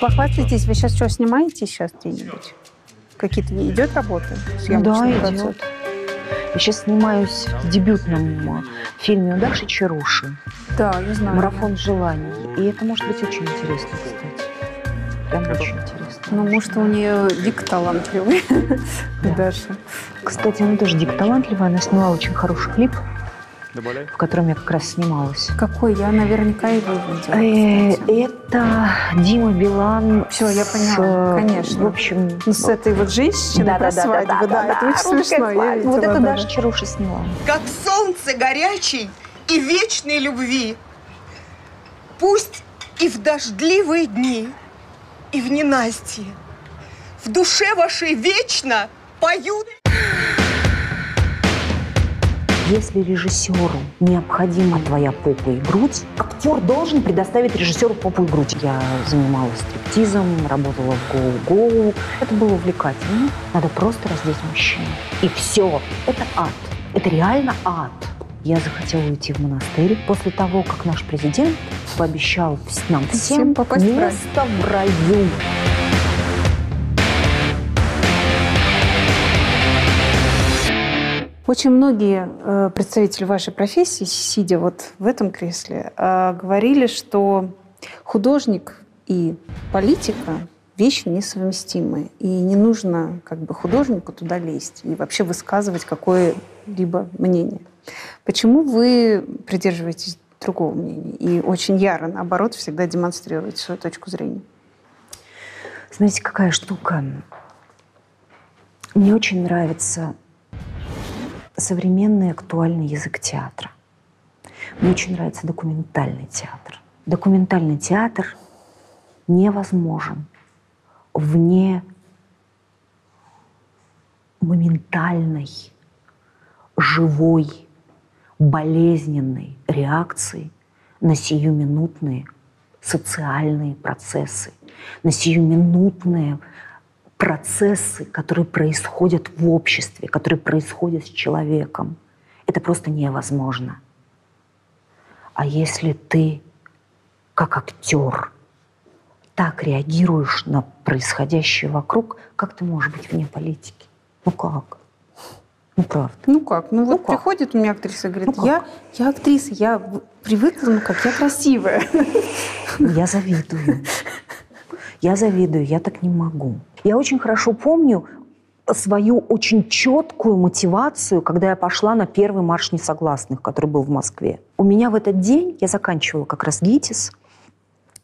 похвастайтесь, вы сейчас что, снимаете сейчас где-нибудь? Какие-то идет работа? Да, идет. процесс? Я сейчас снимаюсь в дебютном э, фильме у Даши Чаруши Да, я знаю. «Марафон желаний». И это может быть очень интересно, кстати. Прям очень интересно. Ну, может, у нее дико талантливый. Да. Даша. Кстати, она тоже дико талантливая. Она сняла очень хороший клип, Добавляй. в котором я как раз снималась. Какой? Я наверняка его видела. Э. Это Дима Билан. Всё, я поняла, конечно. В общем, Ну, с этой вот женщиной про свадьбу, да, это очень русская смешно. я свадьба. видела, Вот это да, Даша да. Чаруша сняла. как солнце горячей и вечной любви. Пусть и в дождливые дни, и в ненастье в душе вашей вечно поют Если режиссеру необходима твоя попа и грудь, актер должен предоставить режиссеру попу и грудь. Я занималась стриптизом, работала в гоу-гоу. Это было увлекательно. Надо просто раздеть мужчину. И все. Это ад. Это реально ад. Я захотела уйти в монастырь после того, как наш президент пообещал нам Всем всем попасть в рай. место в раю. Очень многие э, представители вашей профессии, сидя вот в этом кресле, э, говорили, что художник и политика вещи несовместимые. И не нужно как бы художнику туда лезть и вообще высказывать какое-либо мнение. Почему вы придерживаетесь другого мнения и очень яро, наоборот, всегда демонстрируете свою точку зрения? Знаете, какая штука? Мне очень нравится современный актуальный язык театра. Мне очень нравится документальный театр. Документальный театр невозможен вне моментальной, живой, болезненной реакции на сиюминутные социальные процессы, на сиюминутные процессы, которые происходят в обществе, которые происходят с человеком. Это просто невозможно. А если ты, как актер, так реагируешь на происходящее вокруг, как ты можешь быть вне политики? Ну как? Ну правда. Ну как? Ну, Ну вот как? приходит у меня актриса и говорит, Ну я, я актриса, я привыкла, ну как, я красивая. Я завидую. Я завидую, я так не могу. Я очень хорошо помню свою очень четкую мотивацию, когда я пошла на первый марш несогласных, который был в Москве. У меня в этот день, я заканчивала как раз ГИТИС,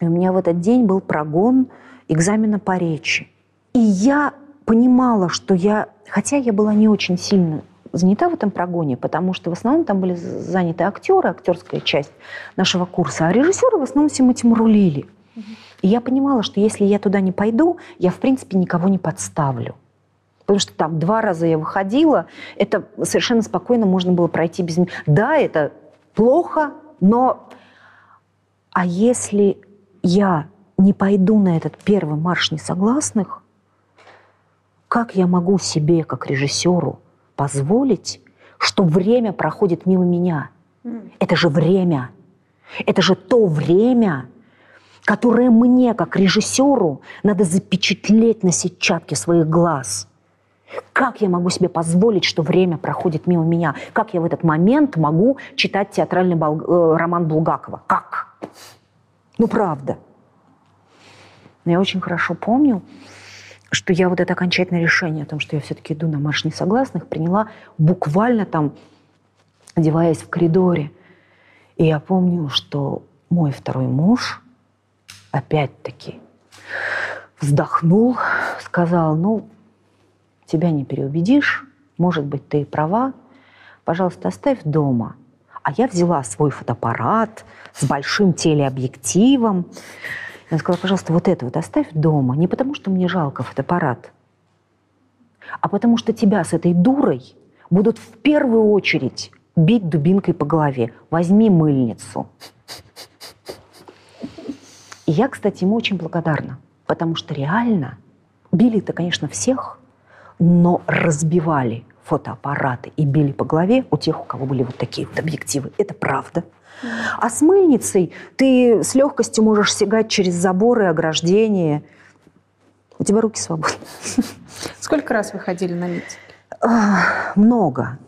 и у меня в этот день был прогон экзамена по речи. И я понимала, что я, хотя я была не очень сильно занята в этом прогоне, потому что в основном там были заняты актеры, актерская часть нашего курса, а режиссеры в основном всем этим рулили. И я понимала, что если я туда не пойду, я, в принципе, никого не подставлю. Потому что там два раза я выходила, это совершенно спокойно можно было пройти без меня. Да, это плохо, но... А если я не пойду на этот первый марш несогласных, как я могу себе, как режиссеру, позволить, что время проходит мимо меня? Это же время. Это же то время, которое мне, как режиссеру, надо запечатлеть на сетчатке своих глаз. Как я могу себе позволить, что время проходит мимо меня? Как я в этот момент могу читать театральный бол- э, роман Булгакова? Как? Ну, правда. Но я очень хорошо помню, что я вот это окончательное решение о том, что я все-таки иду на марш несогласных, приняла буквально там, одеваясь в коридоре. И я помню, что мой второй муж опять-таки вздохнул, сказал, ну, тебя не переубедишь, может быть, ты и права, пожалуйста, оставь дома. А я взяла свой фотоаппарат с большим телеобъективом. Я сказала, пожалуйста, вот это вот оставь дома. Не потому, что мне жалко фотоаппарат, а потому что тебя с этой дурой будут в первую очередь бить дубинкой по голове. Возьми мыльницу. И я, кстати, ему очень благодарна, потому что реально били-то, конечно, всех, но разбивали фотоаппараты и били по голове у тех, у кого были вот такие вот объективы. Это правда. А с мыльницей ты с легкостью можешь сигать через заборы, ограждения. У тебя руки свободны. Сколько раз вы ходили на митинг? Много.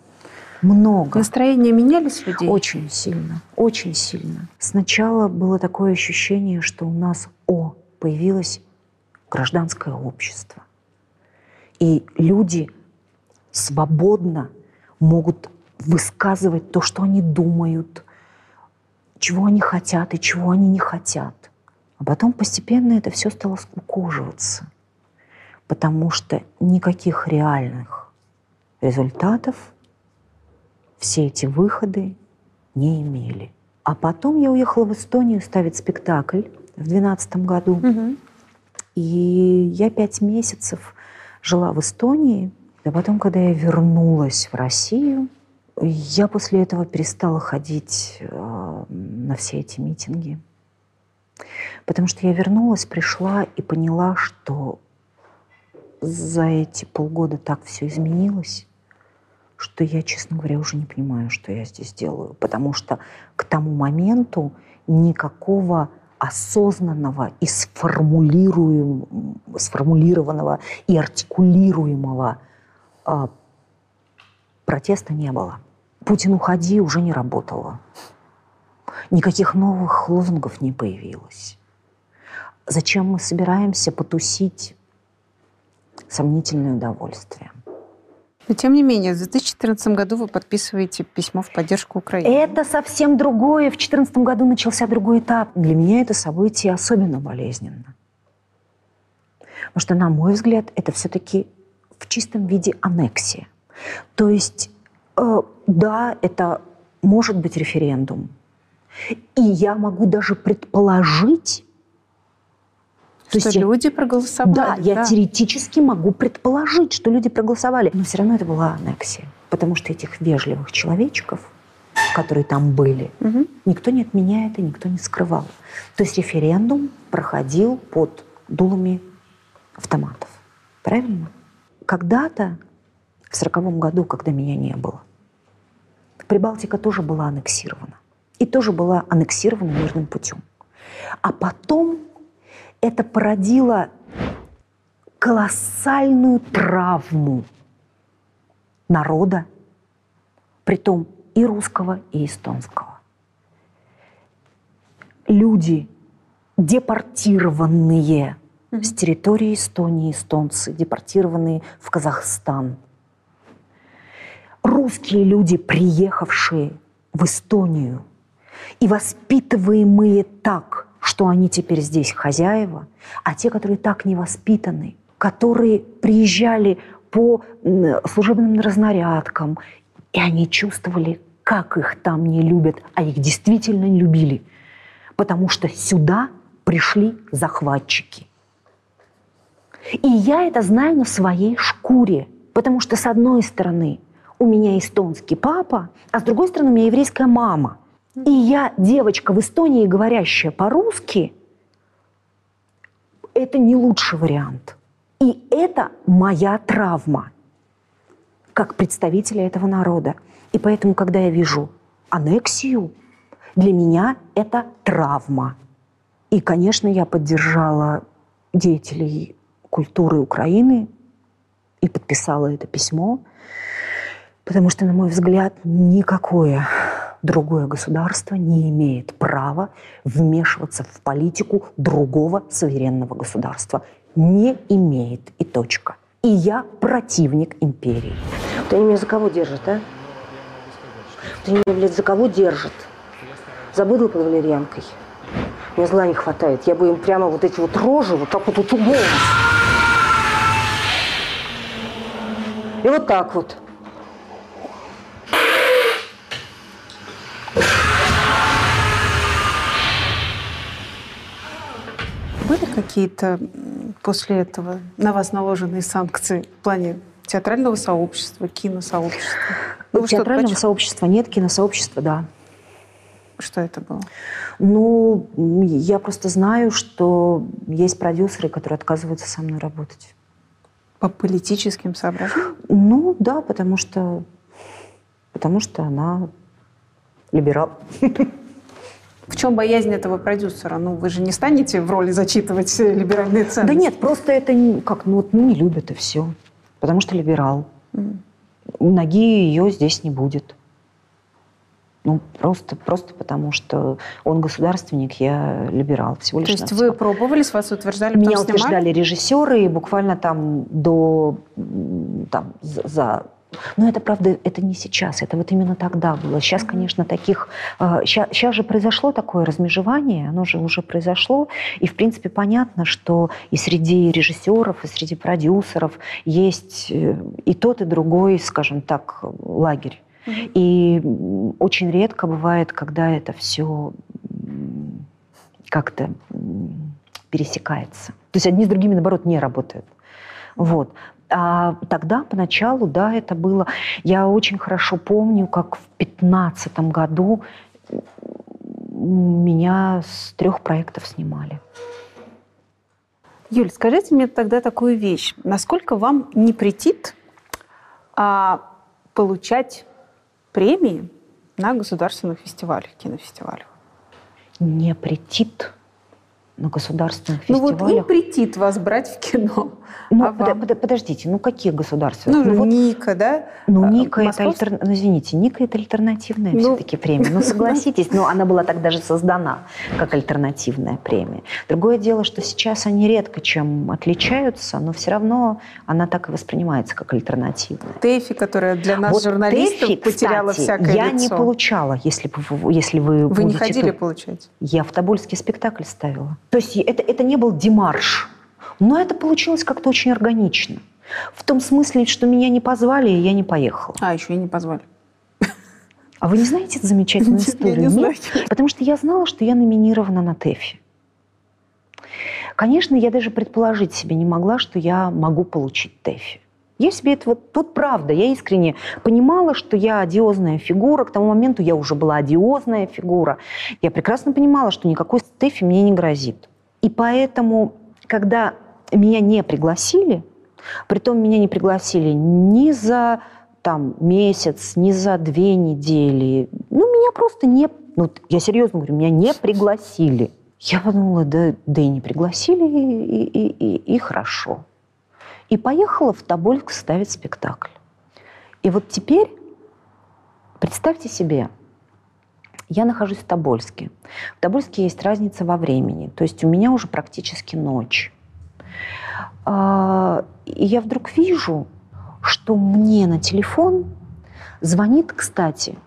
Много. Настроения менялись людей? Очень сильно, очень сильно. Сначала было такое ощущение, что у нас, о, появилось гражданское общество. И люди свободно могут высказывать то, что они думают, чего они хотят и чего они не хотят. А потом постепенно это все стало скукоживаться, потому что никаких реальных результатов все эти выходы не имели. А потом я уехала в Эстонию ставить спектакль в 2012 году. Мгм. И я пять месяцев жила в Эстонии. А потом, когда я вернулась в Россию, я после этого перестала ходить э, на все эти митинги. Потому что я вернулась, пришла и поняла, что за эти полгода так все изменилось, что я, честно говоря, уже не понимаю, что я здесь делаю. Потому что к тому моменту никакого осознанного и сформулируем, сформулированного и артикулируемого а, протеста не было. Путин уходи уже не работало. Никаких новых лозунгов не появилось. Зачем мы собираемся потусить сомнительное удовольствие? Но тем не менее, в 2014 году вы подписываете письмо в поддержку Украины. Это совсем другое. В 2014 году начался другой этап. Для меня это событие особенно болезненно. Потому что, на мой взгляд, это все-таки в чистом виде аннексия. То есть, э, да, это может быть референдум. И я могу даже предположить, то что есть я- люди проголосовали. да, я теоретически могу предположить, что люди проголосовали. Но все равно это была аннексия. Потому что этих вежливых человечков, которые там были, Мгм. никто не отменяет и никто не скрывал. То есть референдум проходил под дулами автоматов. Правильно? Когда-то, в сороковом году, когда меня не было, Прибалтика тоже была аннексирована. И тоже была аннексирована мирным путем. А потом это породило колоссальную травму народа, притом и русского, и эстонского. Люди, депортированные с территории Эстонии, эстонцы, депортированные в Казахстан. Русские люди, приехавшие в Эстонию и воспитываемые так, что они теперь здесь хозяева, а те, которые так не воспитаны, которые приезжали по служебным разнарядкам, и они чувствовали, как их там не любят, а их действительно любили, потому что сюда пришли захватчики. И я это знаю на своей шкуре, потому что с одной стороны у меня эстонский папа, а с другой стороны у меня еврейская мама. И я, девочка в Эстонии, говорящая по-русски, это не лучший вариант. И это моя травма, как представителя этого народа. И поэтому, когда я вижу аннексию, для меня это травма. И, конечно, я поддержала деятелей культуры Украины и подписала это письмо, потому что, на мой взгляд, никакое другое государство не имеет права вмешиваться в политику другого суверенного государства. Не имеет и точка. И я противник империи. Вот они меня за кого держат, а? Вот они меня, блядь, за кого держат? За быдло под валерьянкой. Мне зла не хватает. Я бы им прямо вот эти вот рожи вот так вот вот. И вот так вот. Какие-то после этого на вас наложенные санкции в плане театрального сообщества, киносообщества? Ну, что-то Театрального поч- сообщества нет, киносообщества, да. Что это было? Ну, я просто знаю, что есть продюсеры, которые отказываются со мной работать. По политическим соображениям? Ну, да, потому что, потому что она либерал. В чем боязнь этого продюсера? Ну, вы же не станете в роли зачитывать либеральные Да ценности? нет, просто это не- как, ну, вот, ну не любят и все. Потому что либерал. Мгм. Ноги ее здесь не будет. Ну, просто, просто потому что он государственник, я либерал. Всего лишь То есть вы пробовались, вас утверждали, Меня снимали? утверждали режиссеры, и буквально там до там, за- но это, правда, это не сейчас, это вот именно тогда было. Сейчас, конечно, таких... сейчас, же произошло такое размежевание, оно же уже произошло, и, в принципе, понятно, что и среди режиссеров, и среди продюсеров есть э, и тот, и другой, скажем так, лагерь. И очень редко бывает, когда это все как-то пересекается. То есть одни с другими, наоборот, не работают. Вот. А тогда, поначалу, да, это было... Я очень хорошо помню, как в 2015 году меня с трех проектов снимали. Юль, скажите мне тогда такую вещь. Насколько вам не претит а, получать премии на государственных фестивалях, кинофестивалях? Не претит на государственных Ну вот им фестивалях. претит вас брать в кино. Ну, а вам? пода- подождите, ну какие государственные? Ну, вот Ника, да? Ну, А, Ника это московск- альтер- ну, извините, Ника это альтернативная Ну, все-таки премия. Ну, согласитесь, но она была так даже создана как альтернативная премия. Другое дело, что сейчас они редко чем отличаются, но все равно она так и воспринимается как альтернативная. ТЭФИ, которая для нас, Вот журналистов, ТЭФИ, потеряла кстати, всякое я не лицо. получала, если, если вы Вы не ходили тут. получать? Я в Тобольский спектакль ставила. То есть это, это не был демарш, но это получилось как-то очень органично. В том смысле, что меня не позвали, и я не поехала. А, еще и не позвали. А вы не знаете эту замечательную Нет, я историю? не Нет? Потому что я знала, что я номинирована на ТЭФИ. Конечно, я даже предположить себе не могла, что я могу получить ТЭФИ. Я себе это вот, вот правда, я искренне понимала, что я одиозная фигура. К тому моменту я уже была одиозная фигура. Я прекрасно понимала, что никакой ТЭФИ мне не грозит. И поэтому, когда меня не пригласили, притом меня не пригласили ни за там, месяц, ни за две недели, ну, меня просто не... Ну, я серьезно говорю, меня не пригласили. Я подумала, да, да и не пригласили, и, и- и- и хорошо. И поехала в Тобольск ставить спектакль. И вот теперь, представьте себе, я нахожусь в Тобольске. В Тобольске есть разница во времени. То есть у меня уже практически ночь. А, И я вдруг вижу, что мне на телефон звонит, кстати,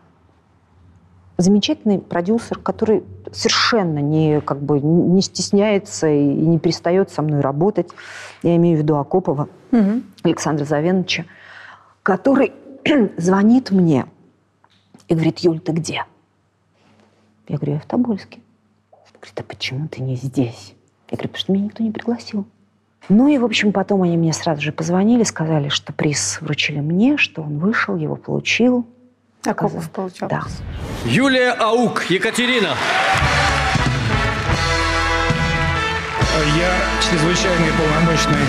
замечательный продюсер, который совершенно не, как бы, не стесняется и не перестает со мной работать. Я имею в виду Акопова. Мгм. Александра Завеновича, который звонит мне и говорит, Юль, ты где? Я говорю, я в Тобольске. Говорит, а почему ты не здесь? Я говорю, потому что меня никто не пригласил. Ну и, в общем, потом они мне сразу же позвонили, сказали, что приз вручили мне, что он вышел, его получил. Акопов получал. Да. Юлия Аук, Екатерина. Я чрезвычайный полномочный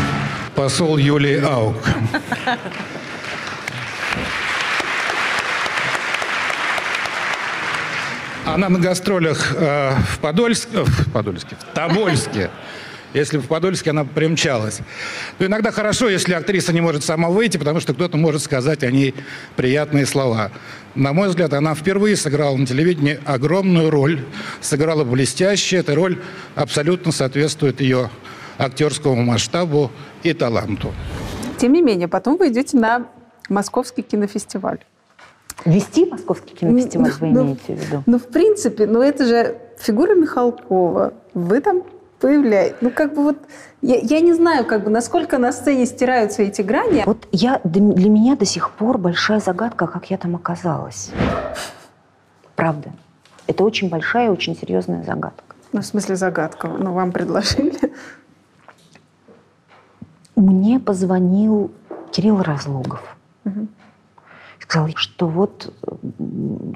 посол Юлии Аук. Она на гастролях э, в Подольске, э, в Подольске, в Тобольске. Если бы в Подольске она примчалась. То иногда хорошо, если актриса не может сама выйти, потому что кто-то может сказать о ней приятные слова. На мой взгляд, она впервые сыграла на телевидении огромную роль. Сыграла блестяще. Эта роль абсолютно соответствует ее актерскому масштабу и таланту. Тем не менее, потом вы идете на Московский кинофестиваль. Вести Московский кинофестиваль вы Ну, имеете в виду? Ну, в принципе, ну это же фигура Михалкова. Вы там появляетесь. Ну, как бы вот... Я, я не знаю, как бы, насколько на сцене стираются эти грани. Вот я, для меня до сих пор большая загадка, как я там оказалась. Правда. Это очень большая очень серьезная загадка. Ну, в смысле, загадка. Ну, вам предложили. Мне позвонил Кирилл Разлогов. Сказал, что вот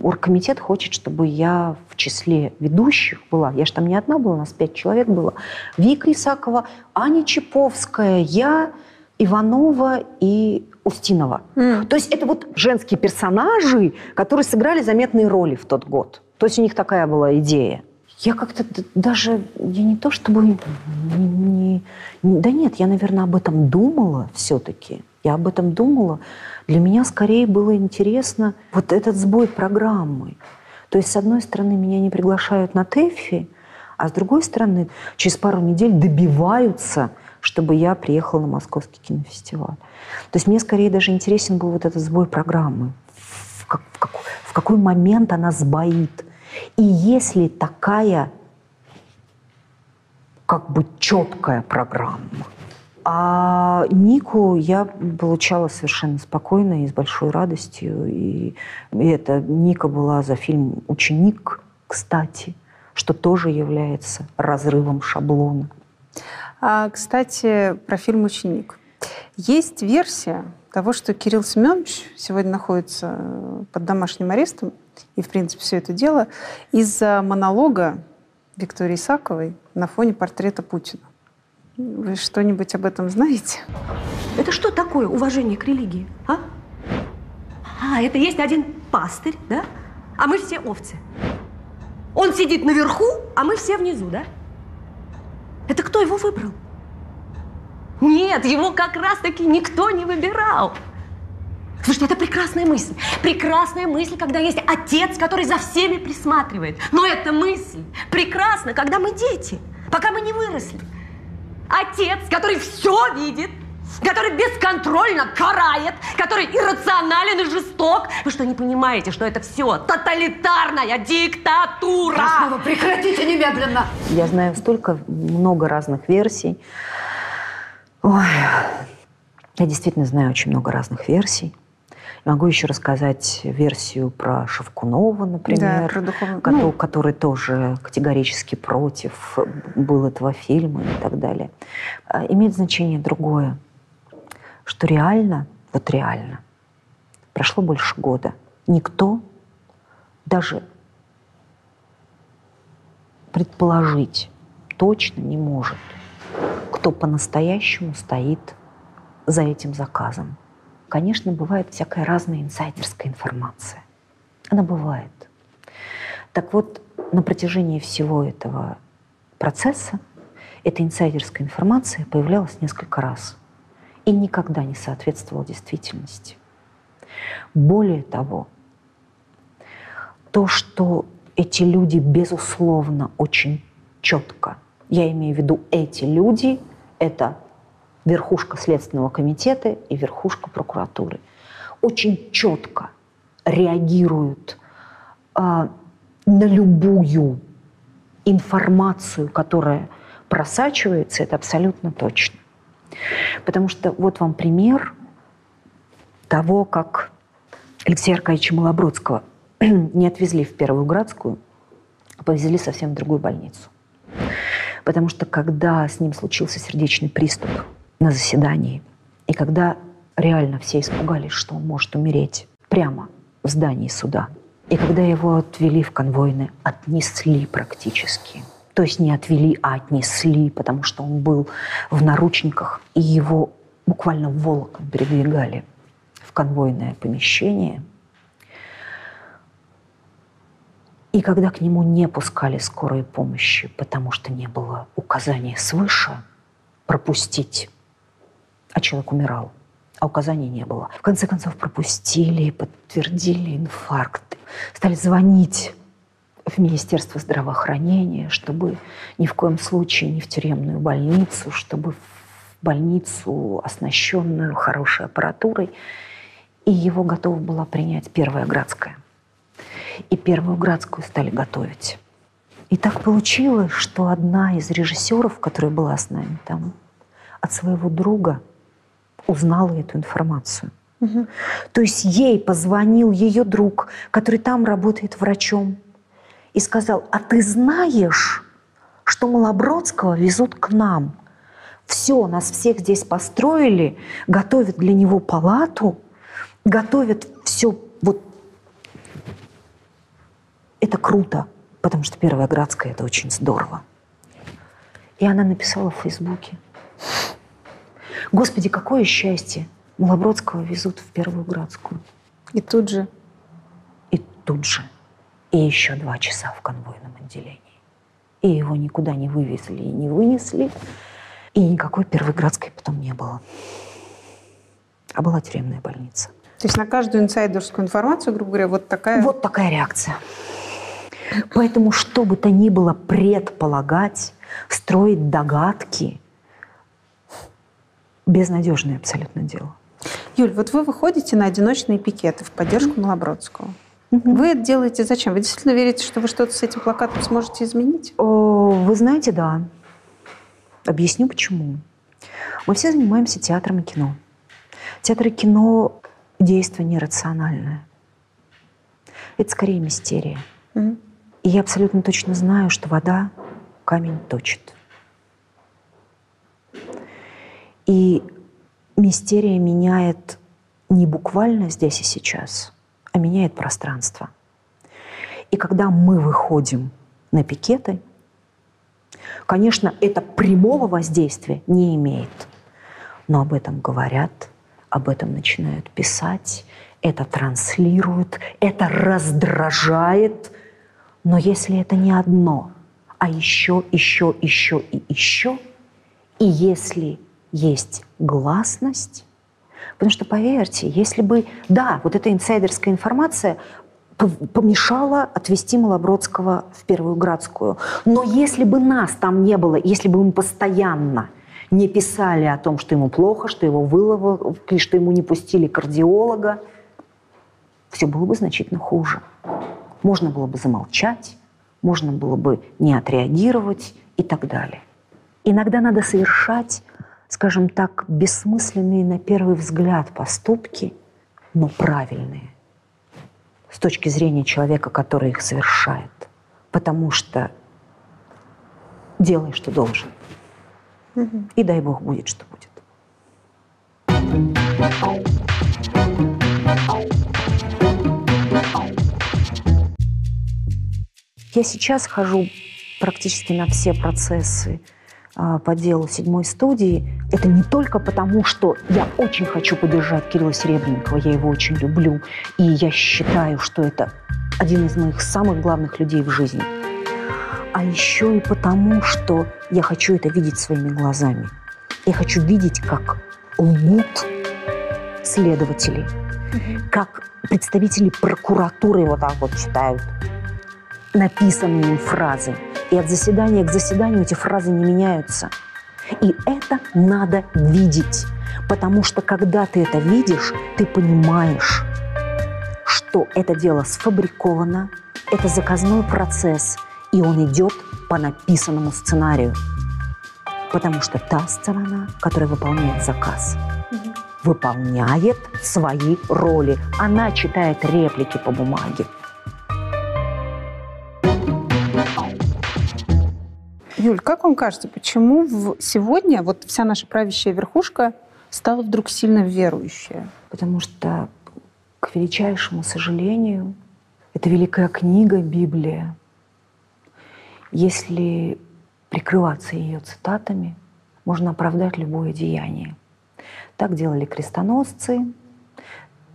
оргкомитет хочет, чтобы я в числе ведущих была. Я же там не одна была, у нас пять человек было. Вика Исакова, Аня Чаповская, я, Иванова и Устинова. М. То есть это вот женские персонажи, которые сыграли заметные роли в тот год. То есть у них такая была идея. Я как-то даже, я не то чтобы, не- не- да нет, я, наверное, об этом думала все-таки. Я об этом думала. Для меня скорее было интересно вот этот сбой программы. То есть, с одной стороны, меня не приглашают на ТЭФИ, а с другой стороны, через пару недель добиваются, чтобы я приехала на Московский кинофестиваль. То есть мне скорее даже интересен был вот этот сбой программы. В, как- в как- в какой момент она сбоит. И если такая как бы четкая программа. А Нику я получала совершенно спокойно и с большой радостью. И, и это Ника была за фильм «Ученик», кстати, что тоже является разрывом шаблона. А, кстати, про фильм «Ученик». Есть версия того, что Кирилл Семенович сегодня находится под домашним арестом, и, в принципе, все это дело из-за монолога Виктории Исаковой на фоне портрета Путина. Вы что-нибудь об этом знаете? Это что такое уважение к религии, а? А, это есть один пастырь, да? А мы все овцы. Он сидит наверху, а мы все внизу, да? Это кто его выбрал? Нет, его как раз-таки никто не выбирал. Слушайте, это прекрасная мысль. Прекрасная мысль, когда есть отец, который за всеми присматривает. Но эта мысль прекрасна, когда мы дети, пока мы не выросли. Отец, который все видит, который бесконтрольно карает, который иррационален и жесток. Вы что, не понимаете, что это все тоталитарная диктатура? Краснова, прекратите немедленно! Я знаю столько много разных версий. Ой, я действительно знаю очень много разных версий. Могу еще рассказать версию про Шевкунова, например, Да, про духовную- кото- ну. который тоже категорически против был этого фильма и так далее. А, Имеет значение другое, что реально, вот реально, прошло больше года. Никто даже предположить точно не может, кто по-настоящему стоит за этим заказом. Конечно, бывает всякая разная инсайдерская информация. Она бывает. Так вот, на протяжении всего этого процесса эта инсайдерская информация появлялась несколько раз и никогда не соответствовала действительности. Более того, то, что эти люди, безусловно, очень четко, я имею в виду эти люди, это верхушка Следственного комитета и верхушка прокуратуры, очень четко реагируют а, на любую информацию, которая просачивается, это абсолютно точно. Потому что вот вам пример того, как Алексея Аркадьевича Малобродского не отвезли в Первую Градскую, а повезли совсем в другую больницу. Потому что когда с ним случился сердечный приступ на заседании, и когда реально все испугались, что он может умереть прямо в здании суда, и когда его отвели в конвойны, отнесли практически. То есть не отвели, а отнесли, потому что он был в наручниках, и его буквально волоком передвигали в конвойное помещение. И когда к нему не пускали скорой помощи, потому что не было указания свыше пропустить, а человек умирал, а указаний не было. В конце концов пропустили, подтвердили инфаркт, стали звонить в Министерство здравоохранения, чтобы ни в коем случае не в тюремную больницу, чтобы в больницу, оснащенную хорошей аппаратурой. И его готова была принять Первая Градская. И Первую Градскую стали готовить. И так получилось, что одна из режиссеров, которая была с нами там, от своего друга узнала эту информацию. То есть ей позвонил ее друг, который там работает врачом, и сказал, а ты знаешь, что Малобродского везут к нам? Все, нас всех здесь построили, готовят для него палату, готовят все вот это круто, потому что Первая Градская – это очень здорово. И она написала в Фейсбуке. Господи, какое счастье! Малобродского везут в Первую Градскую. И тут же И тут же. И еще два часа в конвойном отделении. И его никуда не вывезли и не вынесли. И никакой Первоградской потом не было. А была тюремная больница. То есть на каждую инсайдерскую информацию, грубо говоря, вот такая... Вот такая реакция. Поэтому что бы то ни было предполагать, строить догадки, безнадежное абсолютно дело. Юль, вот вы выходите на одиночные пикеты в поддержку Малобродского. Вы это делаете зачем? Вы действительно верите, что вы что-то с этим плакатом сможете изменить? Вы знаете, да. Объясню почему. Мы все занимаемся театром и кино. Театр и кино – действие нерациональное. Это скорее мистерия. Мгм. И я абсолютно точно знаю, что вода камень точит. И мистерия меняет не буквально здесь и сейчас, а меняет пространство. И когда мы выходим на пикеты, конечно, это прямого воздействия не имеет. Но об этом говорят, об этом начинают писать, это транслируют, это раздражает. Но если это не одно, а еще, еще, еще и еще, и если есть гласность, потому что, поверьте, если бы, да, вот эта инсайдерская информация помешала отвести Малобродского в Первую Градскую, но если бы нас там не было, если бы мы постоянно не писали о том, что ему плохо, что его выловили, что ему не пустили кардиолога, все было бы значительно хуже. Можно было бы замолчать, можно было бы не отреагировать и так далее. Иногда надо совершать, скажем так, бессмысленные на первый взгляд поступки, но правильные с точки зрения человека, который их совершает. Потому что делай, что должен. И дай Бог будет, что будет. Я сейчас хожу практически на все процессы по делу седьмой студии. Это не только потому, что я очень хочу поддержать Кирилла Серебренникова, я его очень люблю, и я считаю, что это один из моих самых главных людей в жизни, а еще и потому, что я хочу это видеть своими глазами. Я хочу видеть, как лгут следователи, как представители прокуратуры вот так вот читают написанные им фразы. И от заседания к заседанию эти фразы не меняются. И это надо видеть. Потому что когда ты это видишь, ты понимаешь, что это дело сфабриковано, это заказной процесс, и он идет по написанному сценарию. Потому что та сторона, которая выполняет заказ, выполняет свои роли. Она читает реплики по бумаге. Юль, как вам кажется, почему сегодня вот вся наша правящая верхушка стала вдруг сильно верующая? Потому что, к величайшему сожалению, это великая книга Библия. Если прикрываться ее цитатами, можно оправдать любое деяние. Так делали крестоносцы,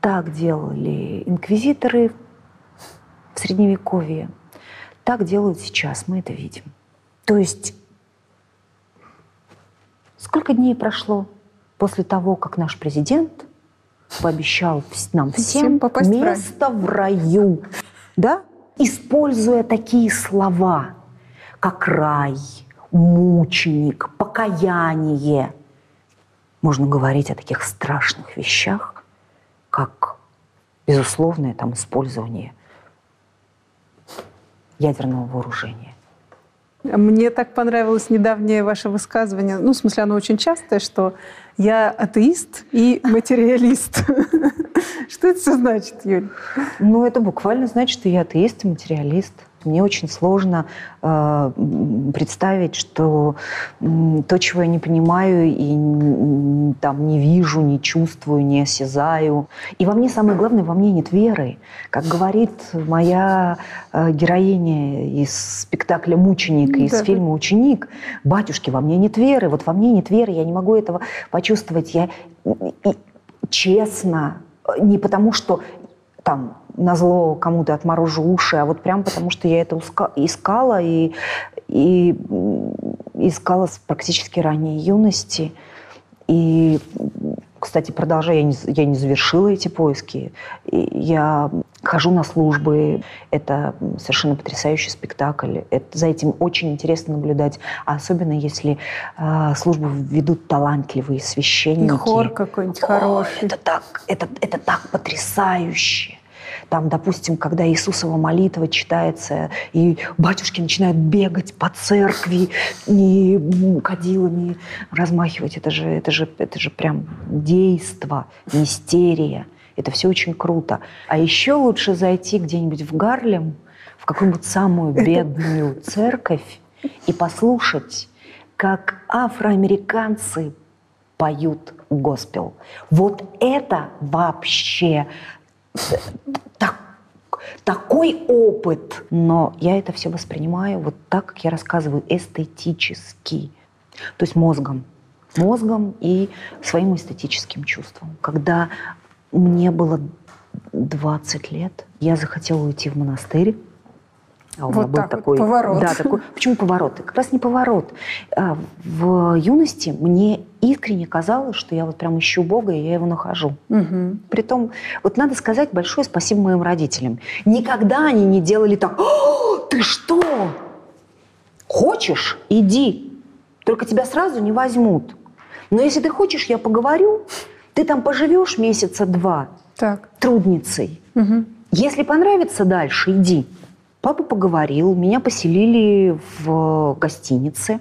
так делали инквизиторы в Средневековье, так делают сейчас, мы это видим. То есть сколько дней прошло после того, как наш президент пообещал нам Всем всем попасть в рай. место в раю, да? Используя такие слова, как рай, мученик, покаяние. Можно говорить о таких страшных вещах, как безусловное там использование ядерного вооружения. Мне так понравилось недавнее ваше высказывание. Ну, в смысле, оно очень частое, что я атеист и материалист. Что это все значит, Юль? Ну, это буквально значит, что я атеист и материалист. Мне очень сложно э, представить, что э, то, чего я не понимаю и там не вижу, не чувствую, не осязаю. И во мне самое главное, во мне нет веры. Как говорит моя э, героиня из спектакля «Мученик», из Да. фильма «Ученик», батюшки, во мне нет веры, вот во мне нет веры, я не могу этого почувствовать. Я и- честно, не потому что там на зло кому-то отморожу уши, а вот прям потому что я это искала и, и искала с практически ранней юности. И, кстати, продолжая, я не, я не завершила эти поиски. И Я хожу на службы. Это совершенно потрясающий спектакль. Это, за этим очень интересно наблюдать. А особенно, если а, службу ведут талантливые И священники. хор какой-нибудь хороший. Это так, это, это так потрясающе. Там, допустим, когда Иисусова молитва читается, и батюшки начинают бегать по церкви и кадилами размахивать, это же, это же, это же прям действо, мистерия. Это все очень круто. А еще лучше зайти где-нибудь в Гарлем, в какую-нибудь самую бедную церковь и послушать, как афроамериканцы поют госпел. Вот это вообще так- такой опыт. Но я это все воспринимаю вот так, как я рассказываю, эстетически. То есть мозгом. Мозгом и своим эстетическим чувством. Когда мне было 20 лет, я захотела уйти в монастырь. А у меня Вот был так вот, такой, поворот. Да, такой. Почему поворот? Как раз не поворот. А, В юности мне искренне казалось, что я вот прям ищу Бога, и я его нахожу. Мгм. Притом, вот надо сказать большое спасибо моим родителям. Никогда они не делали так, «О, ты что? Хочешь? Иди. Только тебя сразу не возьмут. Но если ты хочешь, я поговорю, ты там поживешь месяца два Так. трудницей. Мгм. Если понравится дальше, иди. Папа поговорил, меня поселили в гостинице.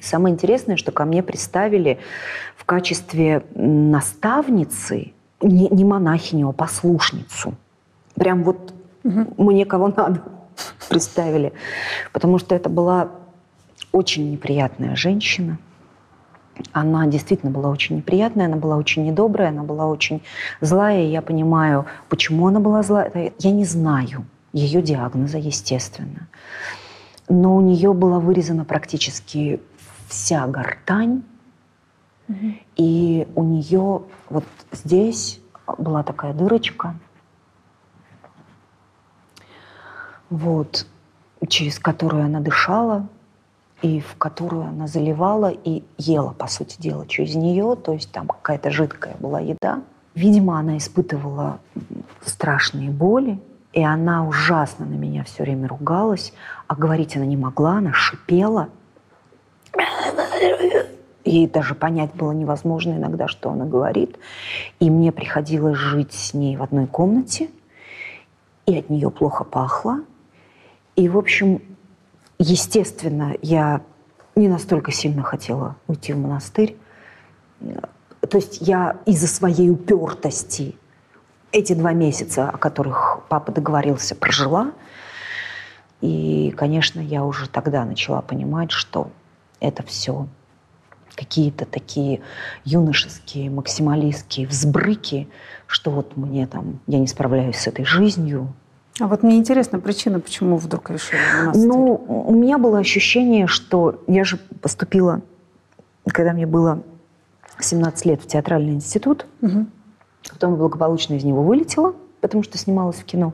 Самое интересное, что ко мне представили в качестве наставницы не, не монахиню, а послушницу. Прям вот мне кого надо представили. Потому что это была очень неприятная женщина. Она действительно была очень неприятная, она была очень недобрая, она была очень злая. И я понимаю, почему она была злая. Я не знаю ее диагноза, естественно. Но у нее была вырезана практически вся гортань. И у нее вот здесь была такая дырочка. Вот, через которую она дышала и в которую она заливала и ела, по сути дела, через нее. То есть там какая-то жидкая была еда. Видимо, она испытывала страшные боли, и она ужасно на меня все время ругалась, а говорить она не могла, она шипела. Ей даже понять было невозможно иногда, что она говорит. И мне приходилось жить с ней в одной комнате, и от нее плохо пахло. И, в общем, естественно, я не настолько сильно хотела уйти в монастырь. То есть я из-за своей упертости эти два месяца, о которых папа договорился, прожила. И, конечно, я уже тогда начала понимать, что это все какие-то такие юношеские, максималистские взбрыки, что вот мне там, я не справляюсь с этой жизнью, А вот мне интересна причина, почему вдруг решили монастырь. Ну, у меня было ощущение, что я же поступила, когда мне было 17 лет в театральный институт, Мгм. Потом благополучно из него вылетела, потому что снималась в кино.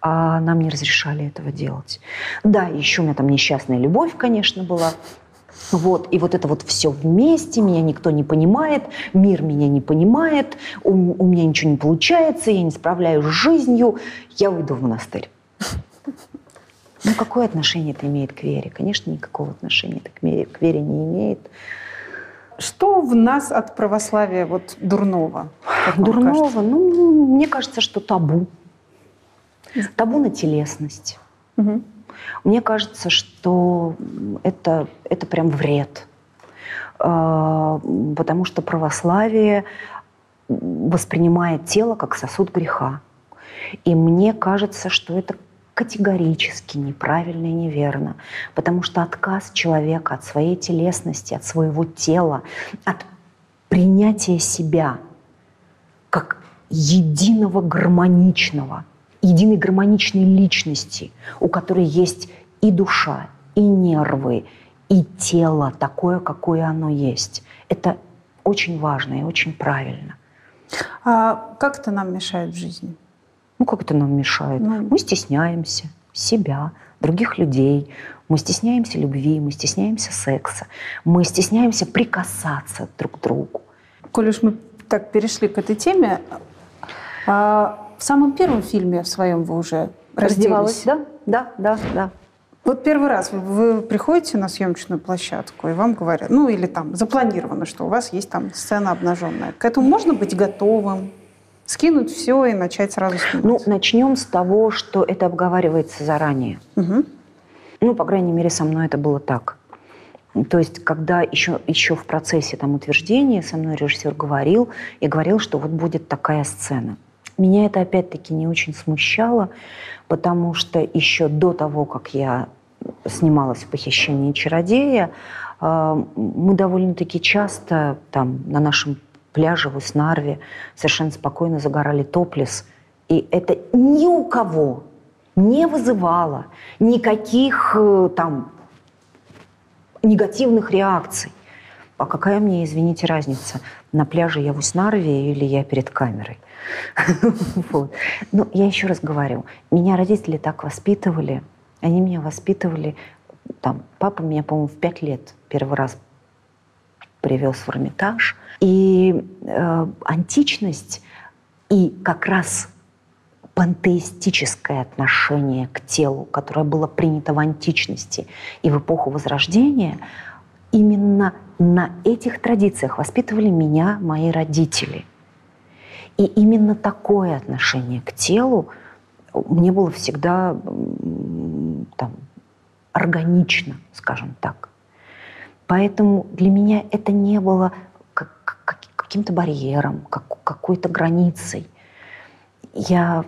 А нам не разрешали этого делать. Да, еще у меня там несчастная любовь, конечно, была. Вот, и вот это вот все вместе, меня никто не понимает, мир меня не понимает, у, у меня ничего не получается, я не справляюсь с жизнью, я уйду в монастырь. Ну, какое отношение это имеет к вере? Конечно, никакого отношения это к вере, к вере не имеет. Что в нас от православия вот дурного? Дурного, кажется? ну, мне кажется, что табу. Табу на телесность. Мгм. Мне кажется, что это, это прям вред. А, Потому что православие воспринимает тело как сосуд греха. И мне кажется, что это категорически неправильно и неверно, потому что отказ человека от своей телесности, от своего тела, от принятия себя как единого гармоничного, единой гармоничной личности, у которой есть и душа, и нервы, и тело такое, какое оно есть. Это очень важно и очень правильно. А как это нам мешает в жизни? Ну, как это нам мешает? Ну. Мы стесняемся себя, других людей. Мы стесняемся любви, мы стесняемся секса. Мы стесняемся прикасаться друг к другу. Коль уж мы так перешли к этой теме, а, в самом первом фильме в своем вы уже Раздевалась, да? Да, да, да. Вот первый раз вы приходите на съемочную площадку, и вам говорят, ну или там запланировано, что у вас есть там сцена обнаженная. К этому можно быть готовым, скинуть все и начать сразу снимать. Ну, начнем с того, что это обговаривается заранее. Мгм. Ну, по крайней мере, со мной это было так. То есть, когда еще, еще в процессе там, утверждения со мной режиссер говорил и говорил, что вот будет такая сцена. Меня это опять-таки не очень смущало, потому что еще до того, как я снималась в «Похищении чародея», э, мы довольно-таки часто там на нашем пляже в Уснарве совершенно спокойно загорали топлес. И это ни у кого не вызывало никаких э, там негативных реакций. А какая мне, извините, разница, на пляже я в Уснарве или я перед камерой? Вот. Но я еще раз говорю, меня родители так воспитывали, они меня воспитывали, там, папа меня, по-моему, в пять лет первый раз привез в Эрмитаж. И э, античность и как раз пантеистическое отношение к телу, которое было принято в античности и в эпоху Возрождения, именно на этих традициях воспитывали меня мои родители. И именно такое отношение к телу мне было всегда там, органично, скажем так. Поэтому для меня это не было каким-то барьером, как- какой-то границей. Я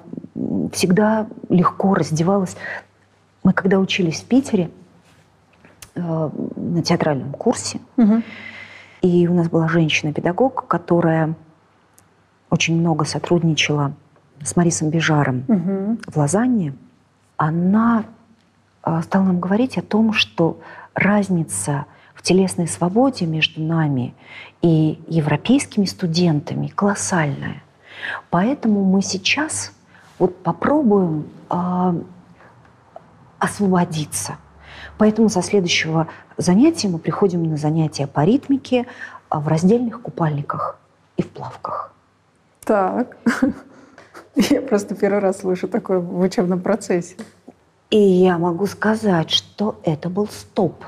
всегда легко раздевалась. Мы когда учились в Питере э, на театральном курсе, Мгм. и у нас была женщина-педагог, которая очень много сотрудничала с Марисом Бежаром Мгм. в Лозанне, она э, стала нам говорить о том, что разница телесной свободе между нами и европейскими студентами колоссальная. Поэтому мы сейчас вот попробуем а, освободиться. Поэтому со следующего занятия мы приходим на занятия по ритмике а, в раздельных купальниках и в плавках. Так. Я просто первый раз слышу такое в учебном процессе. И я могу сказать, что это был стоп.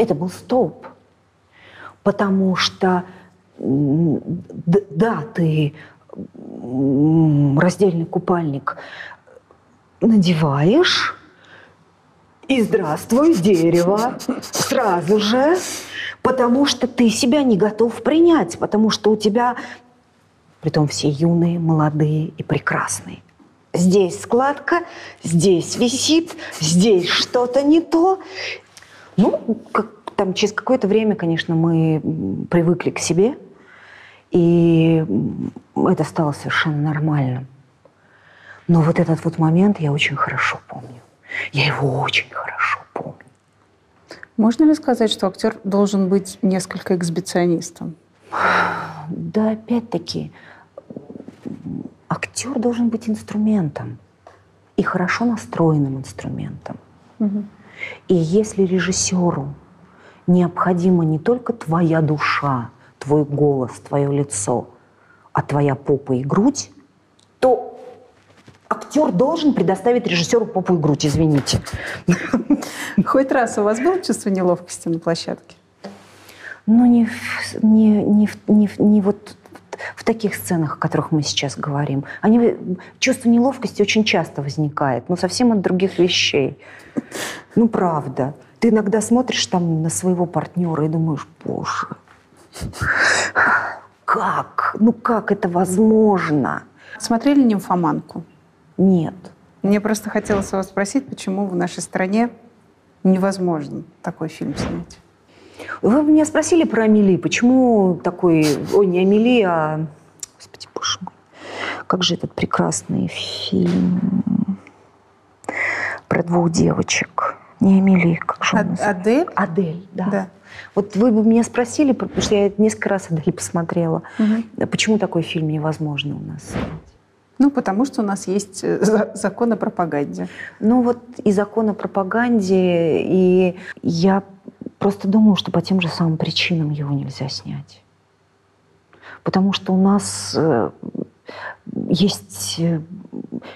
Это был стоп. Потому что, да, ты раздельный купальник надеваешь, и здравствуй, дерево, сразу же, потому что ты себя не готов принять, потому что у тебя, притом все юные, молодые и прекрасные, Здесь складка, здесь висит, здесь что-то не то. Ну, как, там через какое-то время, конечно, мы привыкли к себе, и это стало совершенно нормальным. Но вот этот вот момент я очень хорошо помню. Я его очень хорошо помню. Можно ли сказать, что актер должен быть несколько эксбиционистом? Да, опять-таки, актер должен быть инструментом и хорошо настроенным инструментом. Мгм. И если режиссеру необходима не только твоя душа, твой голос, твое лицо, а твоя попа и грудь, то актер должен предоставить режиссеру попу и грудь, извините. Хоть раз у вас было чувство неловкости на площадке? Но не, не, не, не, не вот в таких сценах, о которых мы сейчас говорим. Они, чувство неловкости очень часто возникает, но совсем от других вещей. Ну, правда. Ты иногда смотришь там на своего партнера и думаешь, боже, как? Ну как это возможно? Смотрели «Нимфоманку»? Нет. Мне просто хотелось вас спросить, почему в нашей стране невозможно такой фильм снять? Вы меня спросили про Амели. Почему такой... Ой, не Амели, а... Господи, боже мой. Как же этот прекрасный фильм про двух девочек. Не Амели, как же А- называется? Адель? Адель, да. Да. Вот вы бы меня спросили, потому что я несколько раз Адель посмотрела. Почему такой фильм невозможно у нас? Ну, потому что у нас есть э, за- закон о пропаганде. Ну вот и закон о пропаганде, и я просто думаю, что по тем же самым причинам его нельзя снять. Потому что у нас э, есть э,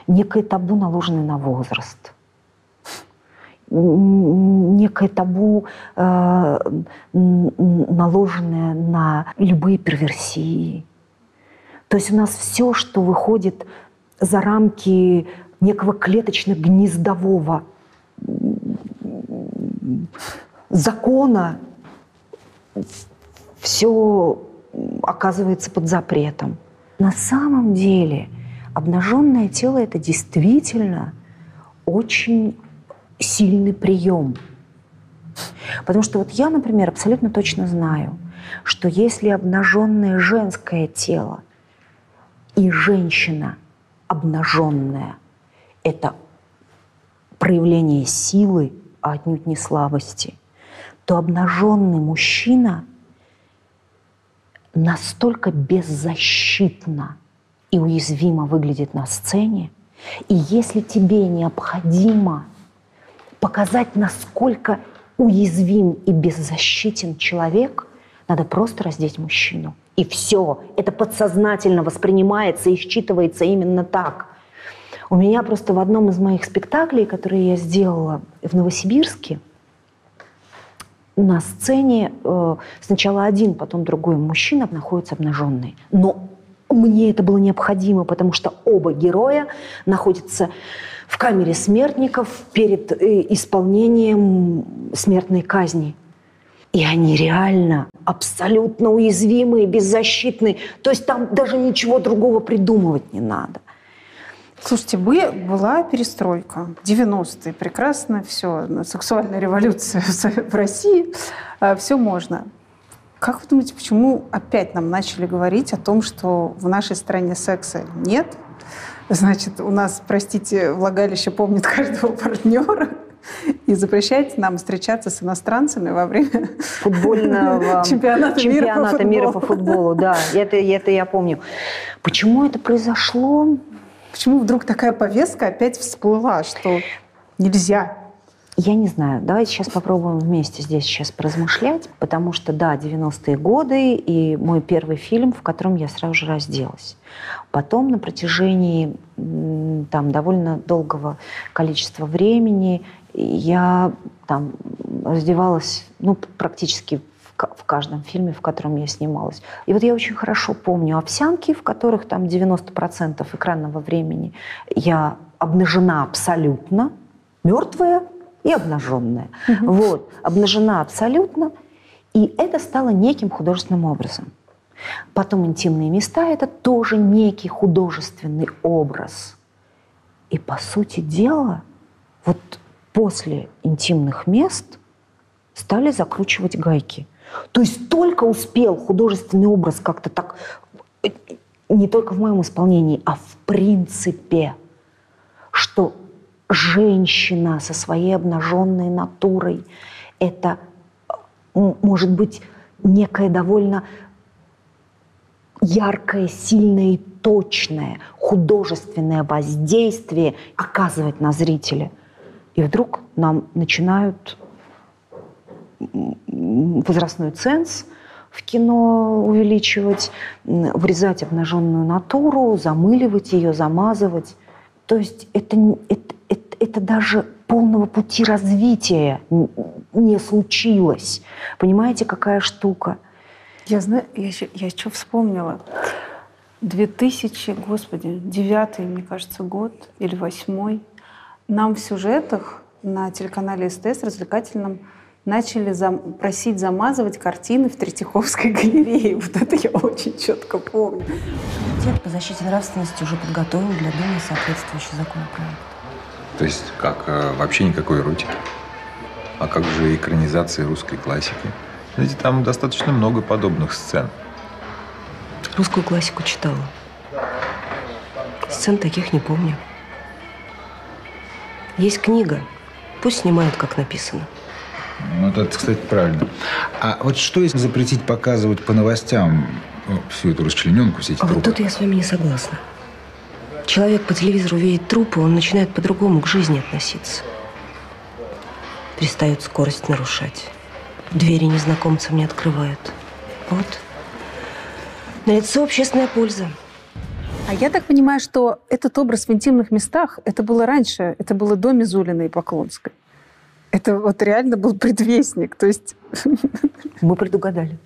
некое табу, наложенное на возраст. Некое табу, э, наложенное на любые перверсии. То есть у нас все, что выходит за рамки некого клеточно-гнездового закона, все оказывается под запретом. На самом деле обнаженное тело это действительно очень сильный прием. Потому что вот я, например, абсолютно точно знаю, что если обнаженное женское тело и женщина обнаженная – это проявление силы, а отнюдь не слабости, то обнаженный мужчина настолько беззащитно и уязвимо выглядит на сцене, и если тебе необходимо показать, насколько уязвим и беззащитен человек, надо просто раздеть мужчину. И все. Это подсознательно воспринимается и считывается именно так. У меня просто в одном из моих спектаклей, которые я сделала в Новосибирске, на сцене э, сначала один, потом другой мужчина находятся обнаженные. Но мне это было необходимо, потому что оба героя находятся в камере смертников перед э, исполнением смертной казни. И они реально абсолютно уязвимые, беззащитные. То есть там даже ничего другого придумывать не надо. Слушайте, бы- была перестройка, 90-е, прекрасно все, сексуальная революция в в России, все можно. Как вы думаете, почему опять нам начали говорить о том, что в нашей стране секса нет? Значит, у нас, простите, влагалище помнит каждого партнера и запрещает нам встречаться с иностранцами во время футбольного чемпионата, чемпионата мира по футболу. футболу. Да, это, это я помню. Почему это произошло? Почему вдруг такая повестка опять всплыла, что нельзя? Я не знаю. Давайте сейчас попробуем вместе здесь сейчас поразмышлять, потому что, да, 90-е годы и мой первый фильм, в котором я сразу же разделась. Потом на протяжении там довольно долгого количества времени я там раздевалась, ну, практически в каждом фильме, в котором я снималась. И вот я очень хорошо помню овсянки, в которых там 90% экранного времени я обнажена абсолютно, мертвая и обнаженная. Вот, обнажена абсолютно. И это стало неким художественным образом. Потом интимные места – это тоже некий художественный образ. И, по сути дела, вот после интимных мест стали закручивать гайки. То есть только успел художественный образ как-то так, э, не только в моем исполнении, а в принципе, что женщина со своей обнаженной натурой – это м, может быть некое довольно яркое, сильное и точное художественное воздействие оказывать на зрителя. И вдруг нам начинают возрастной ценз в кино увеличивать, м, вырезать обнаженную натуру, замыливать ее, замазывать. То есть это, это, это, это даже полного пути развития не случилось. Понимаете, какая штука? Я знаю, я еще, я что вспомнила. 2000, господи, девятый, мне кажется, год или восьмой. Нам в сюжетах на телеканале СТС развлекательном начали зам- просить замазывать картины в Третьяковской галерее. Вот это я очень четко помню. Комитет по защите нравственности уже подготовил для Думы соответствующий законопроект. То есть как э, вообще никакой эротики. А как же экранизации русской классики? Знаете, там достаточно много подобных сцен. Русскую классику читала. Сцен таких не помню. Есть книга. Пусть снимают, как написано. Ну, это, кстати, правильно. А вот что если запретить показывать по новостям ну, всю эту расчлененку, все эти А вот трупы? тут я с вами не согласна. Человек по телевизору видит трупы, он начинает по-другому к жизни относиться. Перестает скорость нарушать. Двери незнакомцам не открывают. Вот. Налицо общественная польза. А я так понимаю, что этот образ в интимных местах, это было раньше, это было до Мизулиной и Поклонской. Это вот реально был предвестник. То есть Мы предугадали.